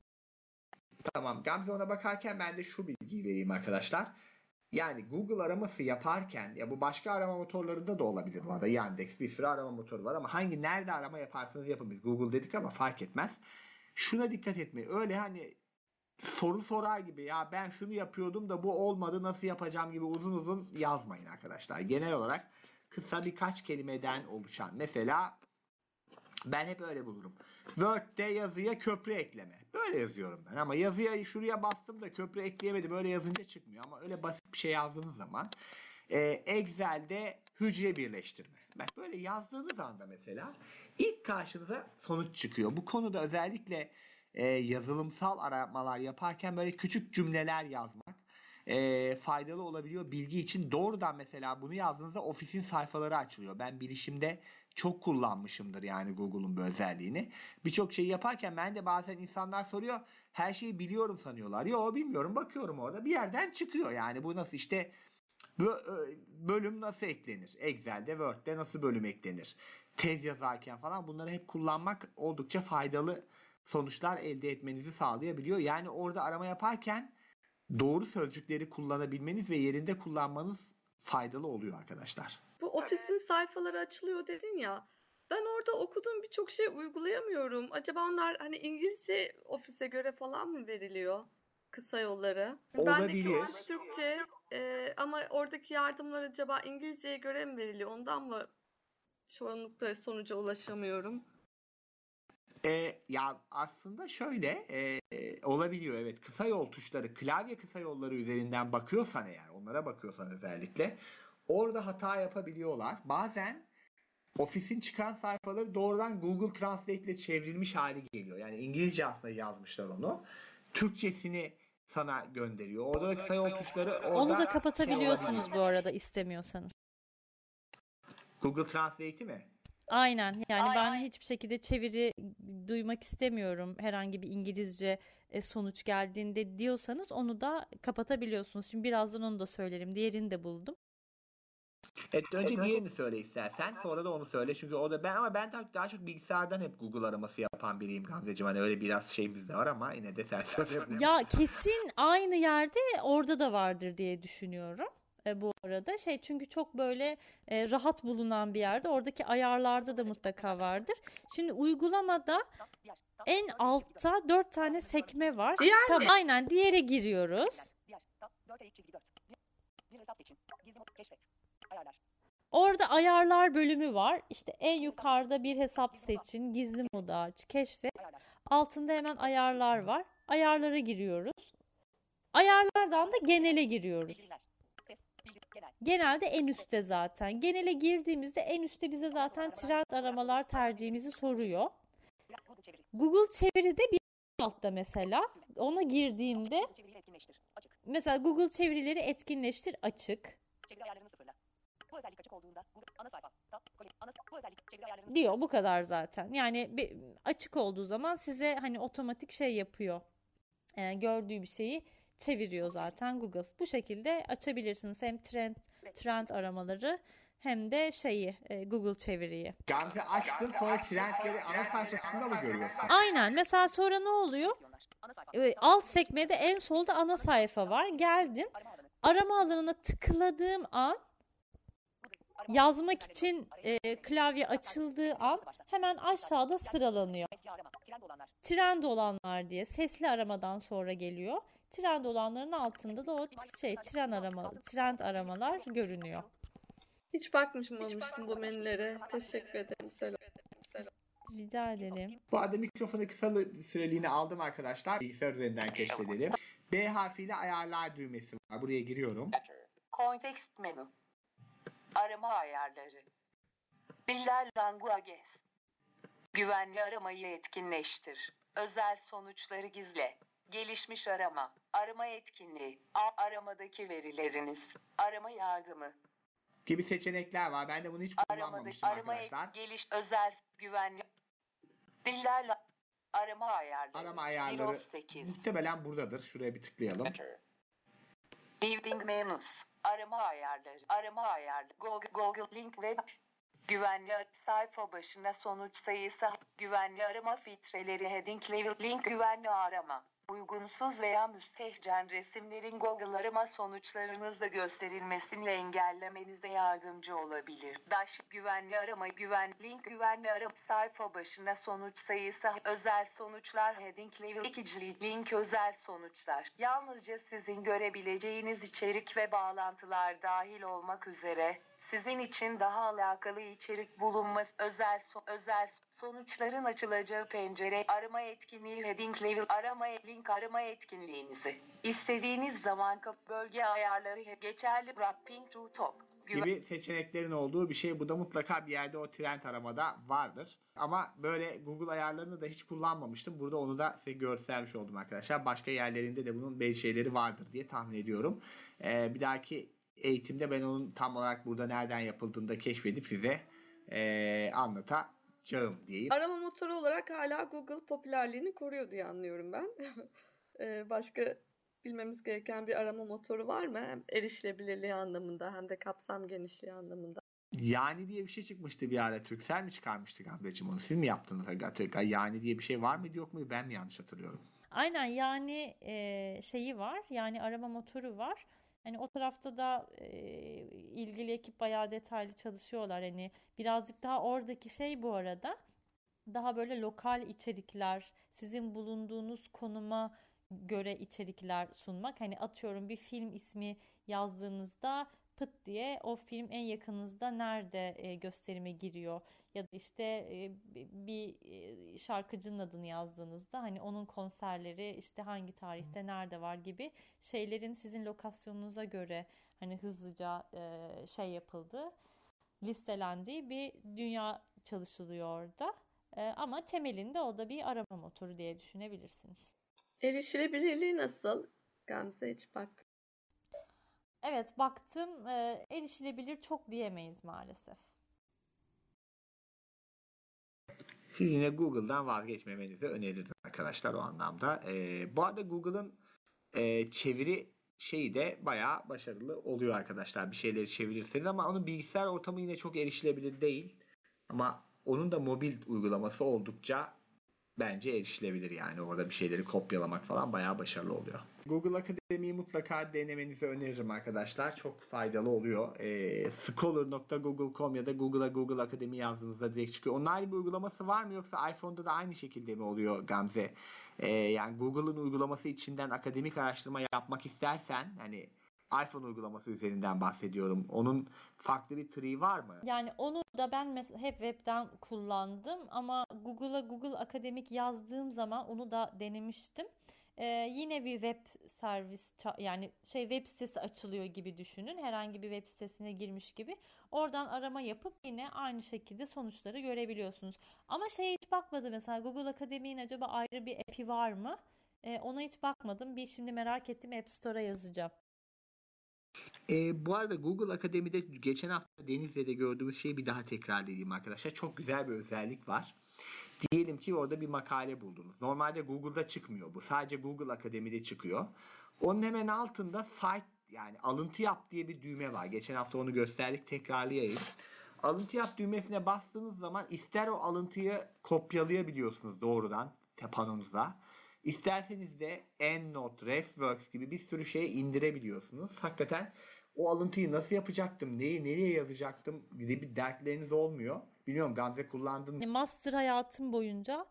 Tamam. Gamze ona bakarken ben de şu bilgiyi vereyim arkadaşlar. Yani Google araması yaparken ya bu başka arama motorlarında da olabilir bu arada. Yandex bir sürü arama motoru var ama hangi nerede arama yaparsanız yapın biz Google dedik ama fark etmez. Şuna dikkat etmeyin. Öyle hani soru sorar gibi ya ben şunu yapıyordum da bu olmadı nasıl yapacağım gibi uzun uzun yazmayın arkadaşlar. Genel olarak kısa birkaç kelimeden oluşan mesela ben hep öyle bulurum. Word'de yazıya köprü ekleme. Böyle yazıyorum ben ama yazıya şuraya bastım da köprü ekleyemedim. Öyle yazınca çıkmıyor ama öyle basit bir şey yazdığınız zaman e, Excel'de hücre birleştirme. Bak böyle yazdığınız anda mesela ilk karşınıza sonuç çıkıyor. Bu konuda özellikle e, yazılımsal aramalar yaparken böyle küçük cümleler yazmak e, faydalı olabiliyor bilgi için. Doğrudan mesela bunu yazdığınızda ofisin sayfaları açılıyor. Ben bilişimde çok kullanmışımdır yani Google'un bu özelliğini. Birçok şeyi yaparken ben de bazen insanlar soruyor her şeyi biliyorum sanıyorlar. Yo bilmiyorum bakıyorum orada bir yerden çıkıyor yani bu nasıl işte bö- e, bölüm nasıl eklenir? Excel'de Word'de nasıl bölüm eklenir? Tez yazarken falan bunları hep kullanmak oldukça faydalı sonuçlar elde etmenizi sağlayabiliyor. Yani orada arama yaparken doğru sözcükleri kullanabilmeniz ve yerinde kullanmanız faydalı oluyor arkadaşlar. Bu ofisin sayfaları açılıyor dedin ya. Ben orada okuduğum birçok şey uygulayamıyorum. Acaba onlar hani İngilizce ofise göre falan mı veriliyor? Kısa yolları. Olabilir. ofis Türkçe e, ama oradaki yardımlar acaba İngilizceye göre mi veriliyor? Ondan mı çoğunlukla sonuca ulaşamıyorum? E, ya aslında şöyle e, e, olabiliyor evet kısa yol tuşları klavye kısa yolları üzerinden bakıyorsan eğer onlara bakıyorsan özellikle orada hata yapabiliyorlar. Bazen ofisin çıkan sayfaları doğrudan Google Translate ile çevrilmiş hali geliyor. Yani İngilizce aslında yazmışlar onu. Türkçesini sana gönderiyor. Orada da kısa yol tuşları orada Onu da şey kapatabiliyorsunuz olabiliyor. bu arada istemiyorsanız. Google Translate'i mi? Aynen yani ben hiçbir şekilde çeviri duymak istemiyorum herhangi bir İngilizce e, sonuç geldiğinde diyorsanız onu da kapatabiliyorsunuz. Şimdi birazdan onu da söylerim. Diğerini de buldum. Evet, önce diğerini söyle istersen. Sonra da onu söyle. Çünkü o da ben ama ben daha, daha çok bilgisayardan hep Google araması yapan biriyim Gamzeciğim. Hani öyle biraz şeyimiz de var ama yine de sen [laughs] söyle. Ya kesin aynı yerde orada da vardır diye düşünüyorum. E, bu arada şey çünkü çok böyle e, rahat bulunan bir yerde oradaki ayarlarda da mutlaka vardır. Şimdi uygulamada en altta dört tane sekme var. Diğer Tamam, ne? aynen diğere giriyoruz. Diğer. Da, 4 eğik çizgi 4. Bir, bir hesap seçin. Gizli mod keşfet. Ayarlar. Orada ayarlar bölümü var. İşte en yukarıda bir hesap seçin, gizli modu aç, keşfet. Altında hemen ayarlar var. Ayarlara giriyoruz. Ayarlardan da genele giriyoruz. Genelde en üstte zaten. Genele girdiğimizde en üstte bize zaten trend aramalar tercihimizi soruyor. Google çeviri. Google çeviride bir altta mesela. Ona girdiğimde mesela Google çevirileri etkinleştir açık. Bu özellik açık olduğunda Google ana sayfa. Ana bu özellik çeviri ayarlarını diyor. Bu kadar zaten. Yani bir- açık olduğu zaman size hani otomatik şey yapıyor. Ee, gördüğü bir şeyi çeviriyor zaten Google. Bu şekilde açabilirsiniz hem trend trend aramaları hem de şeyi e, Google çeviriyi. Gamze açtın sonra trendleri ana sayfasında mı görüyorsun? Aynen. Mesela sonra ne oluyor? Ee, alt sekmede en solda ana sayfa var. Geldim. Arama alanı. Arama alanına tıkladığım an yazmak için e, klavye açıldığı an hemen aşağıda sıralanıyor. Trend olanlar diye sesli aramadan sonra geliyor. Trend olanların altında da o şey tren arama trend aramalar görünüyor. Hiç bakmışım olmuştum bu menülere. Teşekkür ederim. Selam. Rica ederim. Bu arada mikrofonu kısa süreliğine aldım arkadaşlar. Bilgisayar üzerinden keşfedelim. B harfiyle ayarlar düğmesi var. Buraya giriyorum. Kontekst menü. Arama ayarları. Diller languages. Güvenli aramayı etkinleştir. Özel sonuçları gizle. Gelişmiş arama. Arama etkinliği. A- aramadaki verileriniz. Arama yardımı. Gibi seçenekler var. Ben de bunu hiç Aramadaki kullanmamıştım arama et- arkadaşlar. geliş özel güvenli diller la- arama ayarları. Arama ayarları 1.8. muhtemelen buradadır. Şuraya bir tıklayalım. Leaving menus. Arama ayarları. Arama ayarları. Google, Google Link Web. Güvenli sayfa başına sonuç sayısı. Güvenli arama filtreleri. Heading level link. Güvenli arama. Uygunsuz veya müstehcen resimlerin Google arama sonuçlarınızda gösterilmesini engellemenize yardımcı olabilir. Dash güvenli arama güven link güvenli arama sayfa başına sonuç sayısı özel sonuçlar heading level 2. link özel sonuçlar. Yalnızca sizin görebileceğiniz içerik ve bağlantılar dahil olmak üzere sizin için daha alakalı içerik bulunması özel so- özel sonuçların açılacağı pencere arama etkinliği heading level arama link arama etkinliğinizi istediğiniz zaman kap bölge ayarları geçerli wrapping to top gibi seçeneklerin olduğu bir şey. Bu da mutlaka bir yerde o trend aramada vardır. Ama böyle Google ayarlarını da hiç kullanmamıştım. Burada onu da size göstermiş oldum arkadaşlar. Başka yerlerinde de bunun belli şeyleri vardır diye tahmin ediyorum. Ee, bir dahaki eğitimde ben onun tam olarak burada nereden yapıldığını da keşfedip size ee, anlatacağım diyeyim. Arama motoru olarak hala Google popülerliğini koruyor diye anlıyorum ben. [laughs] Ee, Başka bilmemiz gereken bir arama motoru var mı? Hem erişilebilirliği anlamında hem de kapsam genişliği anlamında. Yani diye bir şey çıkmıştı bir ara. Türksel mi çıkarmıştı Gamzeciğim onu? Siz mi yaptınız? Aga? Yani diye bir şey var mıydı yok mu? Ben mi yanlış hatırlıyorum? Aynen yani e, şeyi var yani arama motoru var. Hani o tarafta da e, ilgili ekip bayağı detaylı çalışıyorlar. Hani birazcık daha oradaki şey bu arada daha böyle lokal içerikler, sizin bulunduğunuz konuma göre içerikler sunmak. Hani atıyorum bir film ismi yazdığınızda pıt diye o film en yakınınızda nerede e, gösterime giriyor ya da işte e, bir e, şarkıcının adını yazdığınızda hani onun konserleri işte hangi tarihte nerede var gibi şeylerin sizin lokasyonunuza göre hani hızlıca e, şey yapıldığı listelendiği bir dünya çalışılıyor orada. E, ama temelinde o da bir arama motoru diye düşünebilirsiniz. Erişilebilirliği nasıl? Gamze hiç baktın. Evet baktım e, erişilebilir çok diyemeyiz maalesef. Siz yine Google'dan vazgeçmemenizi öneririm arkadaşlar o anlamda. Ee, bu arada Google'ın e, çeviri şeyi de bayağı başarılı oluyor arkadaşlar. Bir şeyleri çevirirseniz ama onun bilgisayar ortamı yine çok erişilebilir değil. Ama onun da mobil uygulaması oldukça bence erişilebilir yani. Orada bir şeyleri kopyalamak falan bayağı başarılı oluyor. Google Akademi'yi mutlaka denemenizi öneririm arkadaşlar. Çok faydalı oluyor. Ee, scholar.google.com ya da Google'a Google Akademi yazdığınızda direkt çıkıyor. Onun ayrı bir uygulaması var mı yoksa iPhone'da da aynı şekilde mi oluyor Gamze? Ee, yani Google'ın uygulaması içinden akademik araştırma yapmak istersen hani iPhone uygulaması üzerinden bahsediyorum. Onun farklı bir tree var mı? Yani onu da ben mes- hep webten kullandım ama Google'a Google Akademik yazdığım zaman onu da denemiştim. Ee, yine bir web servis yani şey web sitesi açılıyor gibi düşünün. Herhangi bir web sitesine girmiş gibi. Oradan arama yapıp yine aynı şekilde sonuçları görebiliyorsunuz. Ama şeye hiç bakmadım mesela Google Akademi'nin acaba ayrı bir app'i var mı? Ee, ona hiç bakmadım. Bir şimdi merak ettim App Store'a yazacağım. E, bu arada Google Akademi'de geçen hafta Denizli'de gördüğümüz şeyi bir daha tekrarlayayım arkadaşlar. Çok güzel bir özellik var. Diyelim ki orada bir makale buldunuz. Normalde Google'da çıkmıyor bu. Sadece Google Akademi'de çıkıyor. Onun hemen altında site yani alıntı yap diye bir düğme var. Geçen hafta onu gösterdik tekrarlayayım. Alıntı yap düğmesine bastığınız zaman ister o alıntıyı kopyalayabiliyorsunuz doğrudan panonuza. İsterseniz de EndNote, RefWorks gibi bir sürü şey indirebiliyorsunuz. Hakikaten o alıntıyı nasıl yapacaktım, neyi nereye yazacaktım gibi bir dertleriniz olmuyor. Bilmiyorum Gamze kullandın mı? Master hayatım boyunca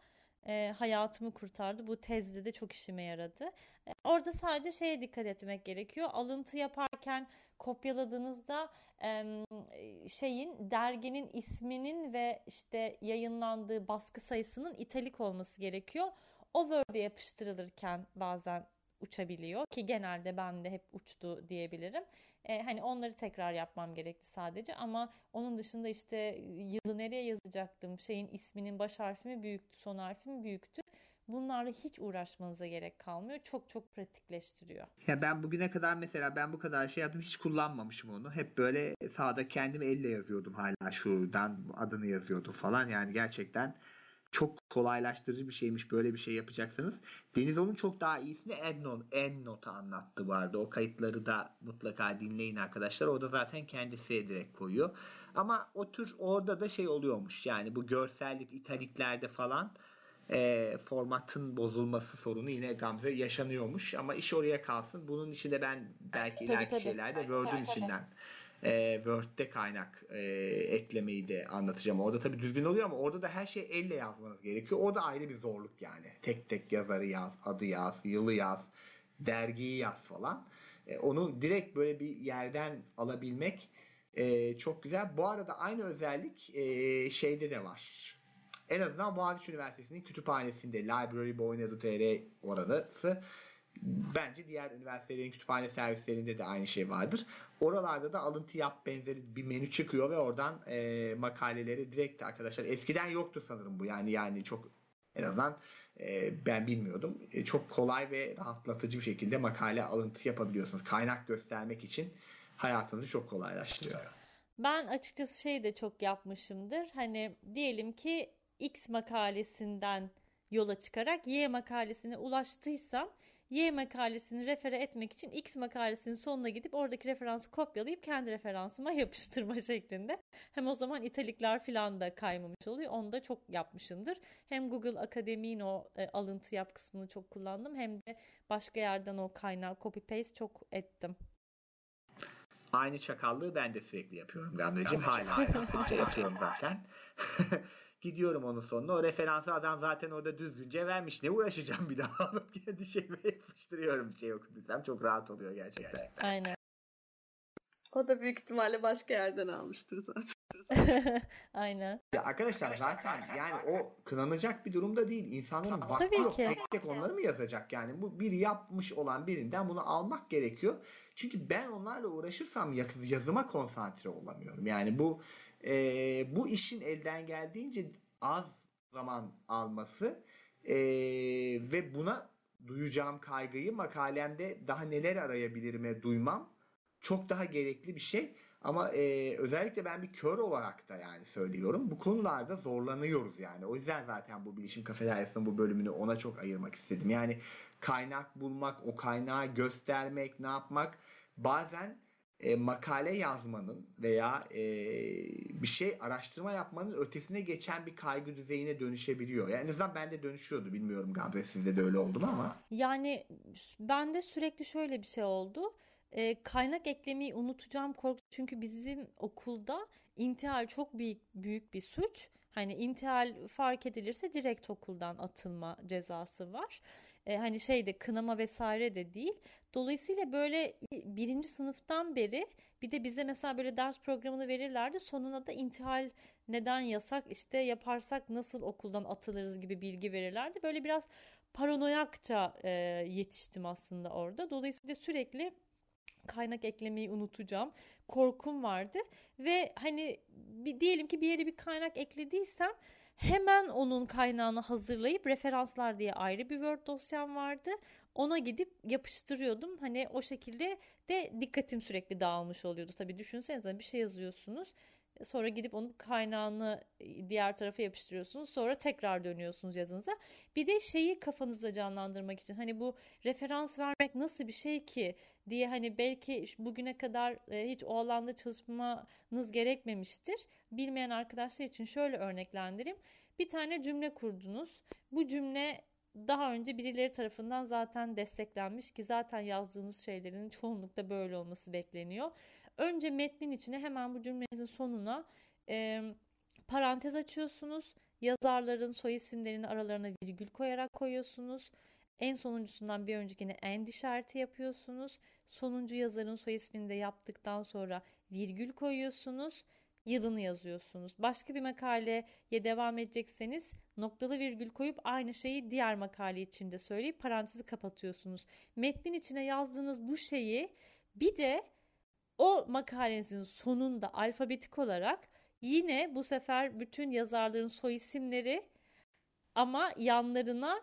e, hayatımı kurtardı. Bu tezde de çok işime yaradı. E, orada sadece şeye dikkat etmek gerekiyor. Alıntı yaparken kopyaladığınızda e, şeyin derginin isminin ve işte yayınlandığı baskı sayısının italik olması gerekiyor. O Word'e yapıştırılırken bazen uçabiliyor ki genelde bende hep uçtu diyebilirim. E, hani onları tekrar yapmam gerekti sadece ama onun dışında işte yılı nereye yazacaktım, şeyin isminin baş harfi mi büyüktü, son harfi mi büyüktü. Bunlarla hiç uğraşmanıza gerek kalmıyor. Çok çok pratikleştiriyor. Ya ben bugüne kadar mesela ben bu kadar şey yaptım hiç kullanmamışım onu. Hep böyle sağda kendim elle yazıyordum hala şuradan adını yazıyordum falan. Yani gerçekten çok kolaylaştırıcı bir şeymiş böyle bir şey yapacaksanız. Deniz onun çok daha iyisini EndNote, EndNote'a anlattı vardı. O kayıtları da mutlaka dinleyin arkadaşlar. O da zaten kendisi direkt koyuyor. Ama o tür orada da şey oluyormuş. Yani bu görsellik italiklerde falan e, formatın bozulması sorunu yine Gamze yaşanıyormuş. Ama iş oraya kalsın. Bunun içinde ben belki Tabii, ileriki tabii. şeylerde Word'ün içinden e, Word'de kaynak e, eklemeyi de anlatacağım. Orada tabii düzgün oluyor ama orada da her şeyi elle yazmanız gerekiyor. O da ayrı bir zorluk yani. Tek tek yazarı yaz, adı yaz, yılı yaz, dergiyi yaz falan. E, onu direkt böyle bir yerden alabilmek e, çok güzel. Bu arada aynı özellik e, şeyde de var. En azından Boğaziçi Üniversitesi'nin kütüphanesinde library.boyun.tr orası bence diğer üniversitelerin kütüphane servislerinde de aynı şey vardır. Oralarda da alıntı yap benzeri bir menü çıkıyor ve oradan e, makaleleri direkt arkadaşlar eskiden yoktu sanırım bu yani yani çok en azından e, ben bilmiyordum. E, çok kolay ve rahatlatıcı bir şekilde makale alıntı yapabiliyorsunuz. Kaynak göstermek için hayatınızı çok kolaylaştırıyor. Ben açıkçası şey de çok yapmışımdır. Hani diyelim ki X makalesinden yola çıkarak Y makalesine ulaştıysam Y makalesini refere etmek için X makalesinin sonuna gidip oradaki referansı kopyalayıp kendi referansıma [laughs] yapıştırma şeklinde. Hem o zaman italikler falan da kaymamış oluyor. Onu da çok yapmışımdır. Hem Google Akademi'nin o e, alıntı yap kısmını çok kullandım. Hem de başka yerden o kaynağı copy paste çok ettim. Aynı çakallığı ben de sürekli yapıyorum Gamzeciğim. Hala yapıyorum [laughs] zaten. [laughs] Gidiyorum onun sonuna. O referansı adam zaten orada düzgünce vermiş. Ne uğraşacağım bir daha [laughs] alıp kendi şeyime yapıştırıyorum bir şey okuduysam. Çok rahat oluyor gerçekten. Aynen. O da büyük ihtimalle başka yerden almıştır zaten. [laughs] Aynen. Ya arkadaşlar zaten yani o kınanacak bir durumda değil. İnsanların vakti Tabii yok. ki. Tek tek onları mı yazacak yani? Bu bir yapmış olan birinden bunu almak gerekiyor. Çünkü ben onlarla uğraşırsam yaz- yazıma konsantre olamıyorum. Yani bu e, bu işin elden geldiğince az zaman alması e, ve buna duyacağım kaygıyı makalemde daha neler arayabilirime duymam çok daha gerekli bir şey. Ama e, özellikle ben bir kör olarak da yani söylüyorum. Bu konularda zorlanıyoruz yani. O yüzden zaten bu bilişim kafeteryasının bu bölümünü ona çok ayırmak istedim. Yani kaynak bulmak, o kaynağı göstermek, ne yapmak bazen e, makale yazmanın veya e, bir şey araştırma yapmanın ötesine geçen bir kaygı düzeyine dönüşebiliyor. Yani en azından bende dönüşüyordu. Bilmiyorum Gamze sizde de öyle oldu mu ama. Yani bende sürekli şöyle bir şey oldu. Ee, kaynak eklemeyi unutacağım korku. Çünkü bizim okulda intihal çok büyük büyük bir suç. Hani intihal fark edilirse direkt okuldan atılma cezası var. Ee, hani şeyde kınama vesaire de değil. Dolayısıyla böyle birinci sınıftan beri bir de bize mesela böyle ders programını verirlerdi. Sonuna da intihal neden yasak işte yaparsak nasıl okuldan atılırız gibi bilgi verirlerdi. Böyle biraz paranoyakça e, yetiştim aslında orada. Dolayısıyla sürekli kaynak eklemeyi unutacağım korkum vardı ve hani bir, diyelim ki bir yere bir kaynak eklediysem hemen onun kaynağını hazırlayıp referanslar diye ayrı bir Word dosyam vardı. Ona gidip yapıştırıyordum. Hani o şekilde de dikkatim sürekli dağılmış oluyordu. Tabii düşünsenize bir şey yazıyorsunuz. Sonra gidip onun kaynağını diğer tarafa yapıştırıyorsunuz. Sonra tekrar dönüyorsunuz yazınıza. Bir de şeyi kafanızda canlandırmak için hani bu referans vermek nasıl bir şey ki diye hani belki bugüne kadar hiç o alanda çalışmanız gerekmemiştir. Bilmeyen arkadaşlar için şöyle örneklendireyim. Bir tane cümle kurdunuz. Bu cümle daha önce birileri tarafından zaten desteklenmiş ki zaten yazdığınız şeylerin çoğunlukla böyle olması bekleniyor. Önce metnin içine hemen bu cümlenizin sonuna e, parantez açıyorsunuz. Yazarların soy isimlerini aralarına virgül koyarak koyuyorsunuz. En sonuncusundan bir öncekine end işareti yapıyorsunuz. Sonuncu yazarın soy ismini de yaptıktan sonra virgül koyuyorsunuz. Yılını yazıyorsunuz. Başka bir makaleye devam edecekseniz noktalı virgül koyup aynı şeyi diğer makale içinde söyleyip parantezi kapatıyorsunuz. Metnin içine yazdığınız bu şeyi bir de o makalenizin sonunda alfabetik olarak yine bu sefer bütün yazarların soy isimleri ama yanlarına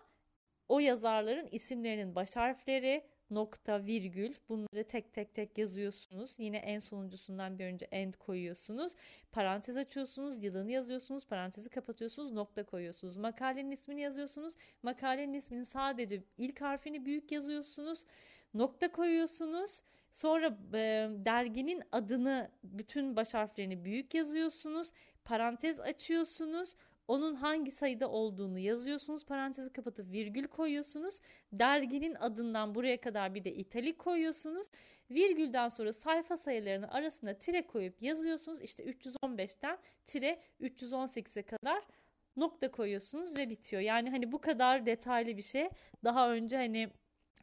o yazarların isimlerinin baş harfleri, nokta, virgül bunları tek tek tek yazıyorsunuz. Yine en sonuncusundan bir önce end koyuyorsunuz. Parantez açıyorsunuz, yılını yazıyorsunuz, parantezi kapatıyorsunuz, nokta koyuyorsunuz. Makalenin ismini yazıyorsunuz. Makalenin isminin sadece ilk harfini büyük yazıyorsunuz. Nokta koyuyorsunuz. Sonra e, derginin adını bütün baş harflerini büyük yazıyorsunuz. Parantez açıyorsunuz. Onun hangi sayıda olduğunu yazıyorsunuz. Parantezi kapatıp virgül koyuyorsunuz. Derginin adından buraya kadar bir de italik koyuyorsunuz. Virgülden sonra sayfa sayılarını arasına tire koyup yazıyorsunuz. İşte 315'ten tire 318'e kadar nokta koyuyorsunuz ve bitiyor. Yani hani bu kadar detaylı bir şey daha önce hani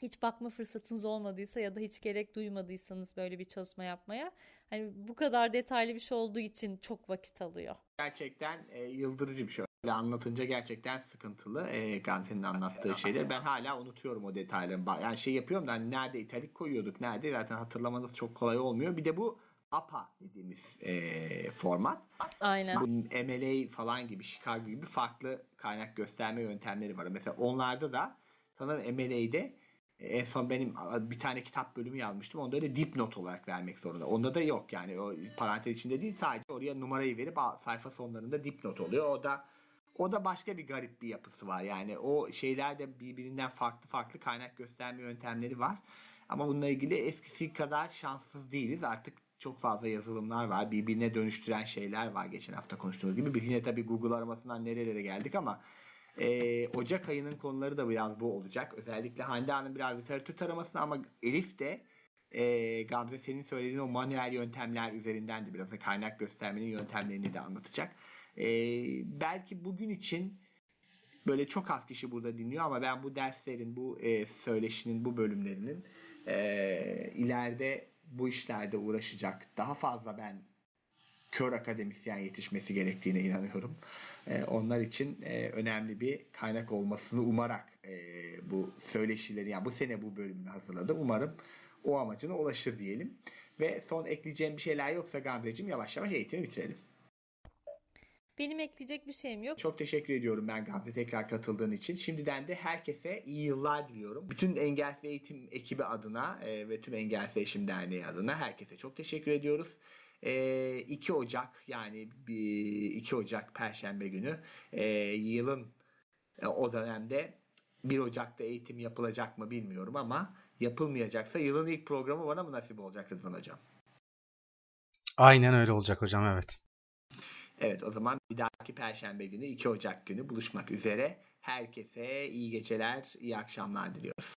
hiç bakma fırsatınız olmadıysa ya da hiç gerek duymadıysanız böyle bir çalışma yapmaya hani bu kadar detaylı bir şey olduğu için çok vakit alıyor. Gerçekten e, yıldırıcı bir şey. Öyle anlatınca gerçekten sıkıntılı. E, Gamze'nin anlattığı şeyler. Ben hala unutuyorum o detayları. Yani şey yapıyorum da hani nerede italik koyuyorduk, nerede zaten hatırlamanız çok kolay olmuyor. Bir de bu APA dediğimiz e, format. Aynen. Bu MLA falan gibi, Chicago gibi farklı kaynak gösterme yöntemleri var. Mesela onlarda da sanırım MLA'de en son benim bir tane kitap bölümü yazmıştım. Onda öyle dipnot olarak vermek zorunda. Onda da yok yani o parantez içinde değil sadece oraya numarayı verip sayfa sonlarında dipnot oluyor. O da o da başka bir garip bir yapısı var. Yani o şeylerde birbirinden farklı farklı kaynak gösterme yöntemleri var. Ama bununla ilgili eskisi kadar şanssız değiliz. Artık çok fazla yazılımlar var. Birbirine dönüştüren şeyler var geçen hafta konuştuğumuz gibi. Biz yine tabii Google aramasından nerelere geldik ama e, Ocak ayının konuları da biraz bu olacak. Özellikle Hande Hanım biraz literatür taramasına ama Elif de e, Gamze senin söylediğin o manuel yöntemler üzerinden de biraz da kaynak göstermenin yöntemlerini de anlatacak. E, belki bugün için böyle çok az kişi burada dinliyor ama ben bu derslerin, bu e, söyleşinin, bu bölümlerinin e, ileride bu işlerde uğraşacak daha fazla ben kör akademisyen yetişmesi gerektiğine inanıyorum. E, onlar için e, önemli bir kaynak olmasını umarak e, bu söyleşileri yani bu sene bu bölümü hazırladım. Umarım o amacına ulaşır diyelim. Ve son ekleyeceğim bir şeyler yoksa Gamze'cim yavaş yavaş eğitimi bitirelim. Benim ekleyecek bir şeyim yok. Çok teşekkür ediyorum ben Gamze tekrar katıldığın için. Şimdiden de herkese iyi yıllar diliyorum. Bütün Engelsiz Eğitim ekibi adına e, ve tüm Engelsiz Eğitim Derneği adına herkese çok teşekkür ediyoruz. 2 Ocak yani 2 Ocak Perşembe günü yılın o dönemde 1 Ocak'ta eğitim yapılacak mı bilmiyorum ama yapılmayacaksa yılın ilk programı bana mı nasip olacak Rıdvan Hocam? Aynen öyle olacak hocam evet. Evet o zaman bir dahaki Perşembe günü 2 Ocak günü buluşmak üzere. Herkese iyi geceler, iyi akşamlar diliyoruz.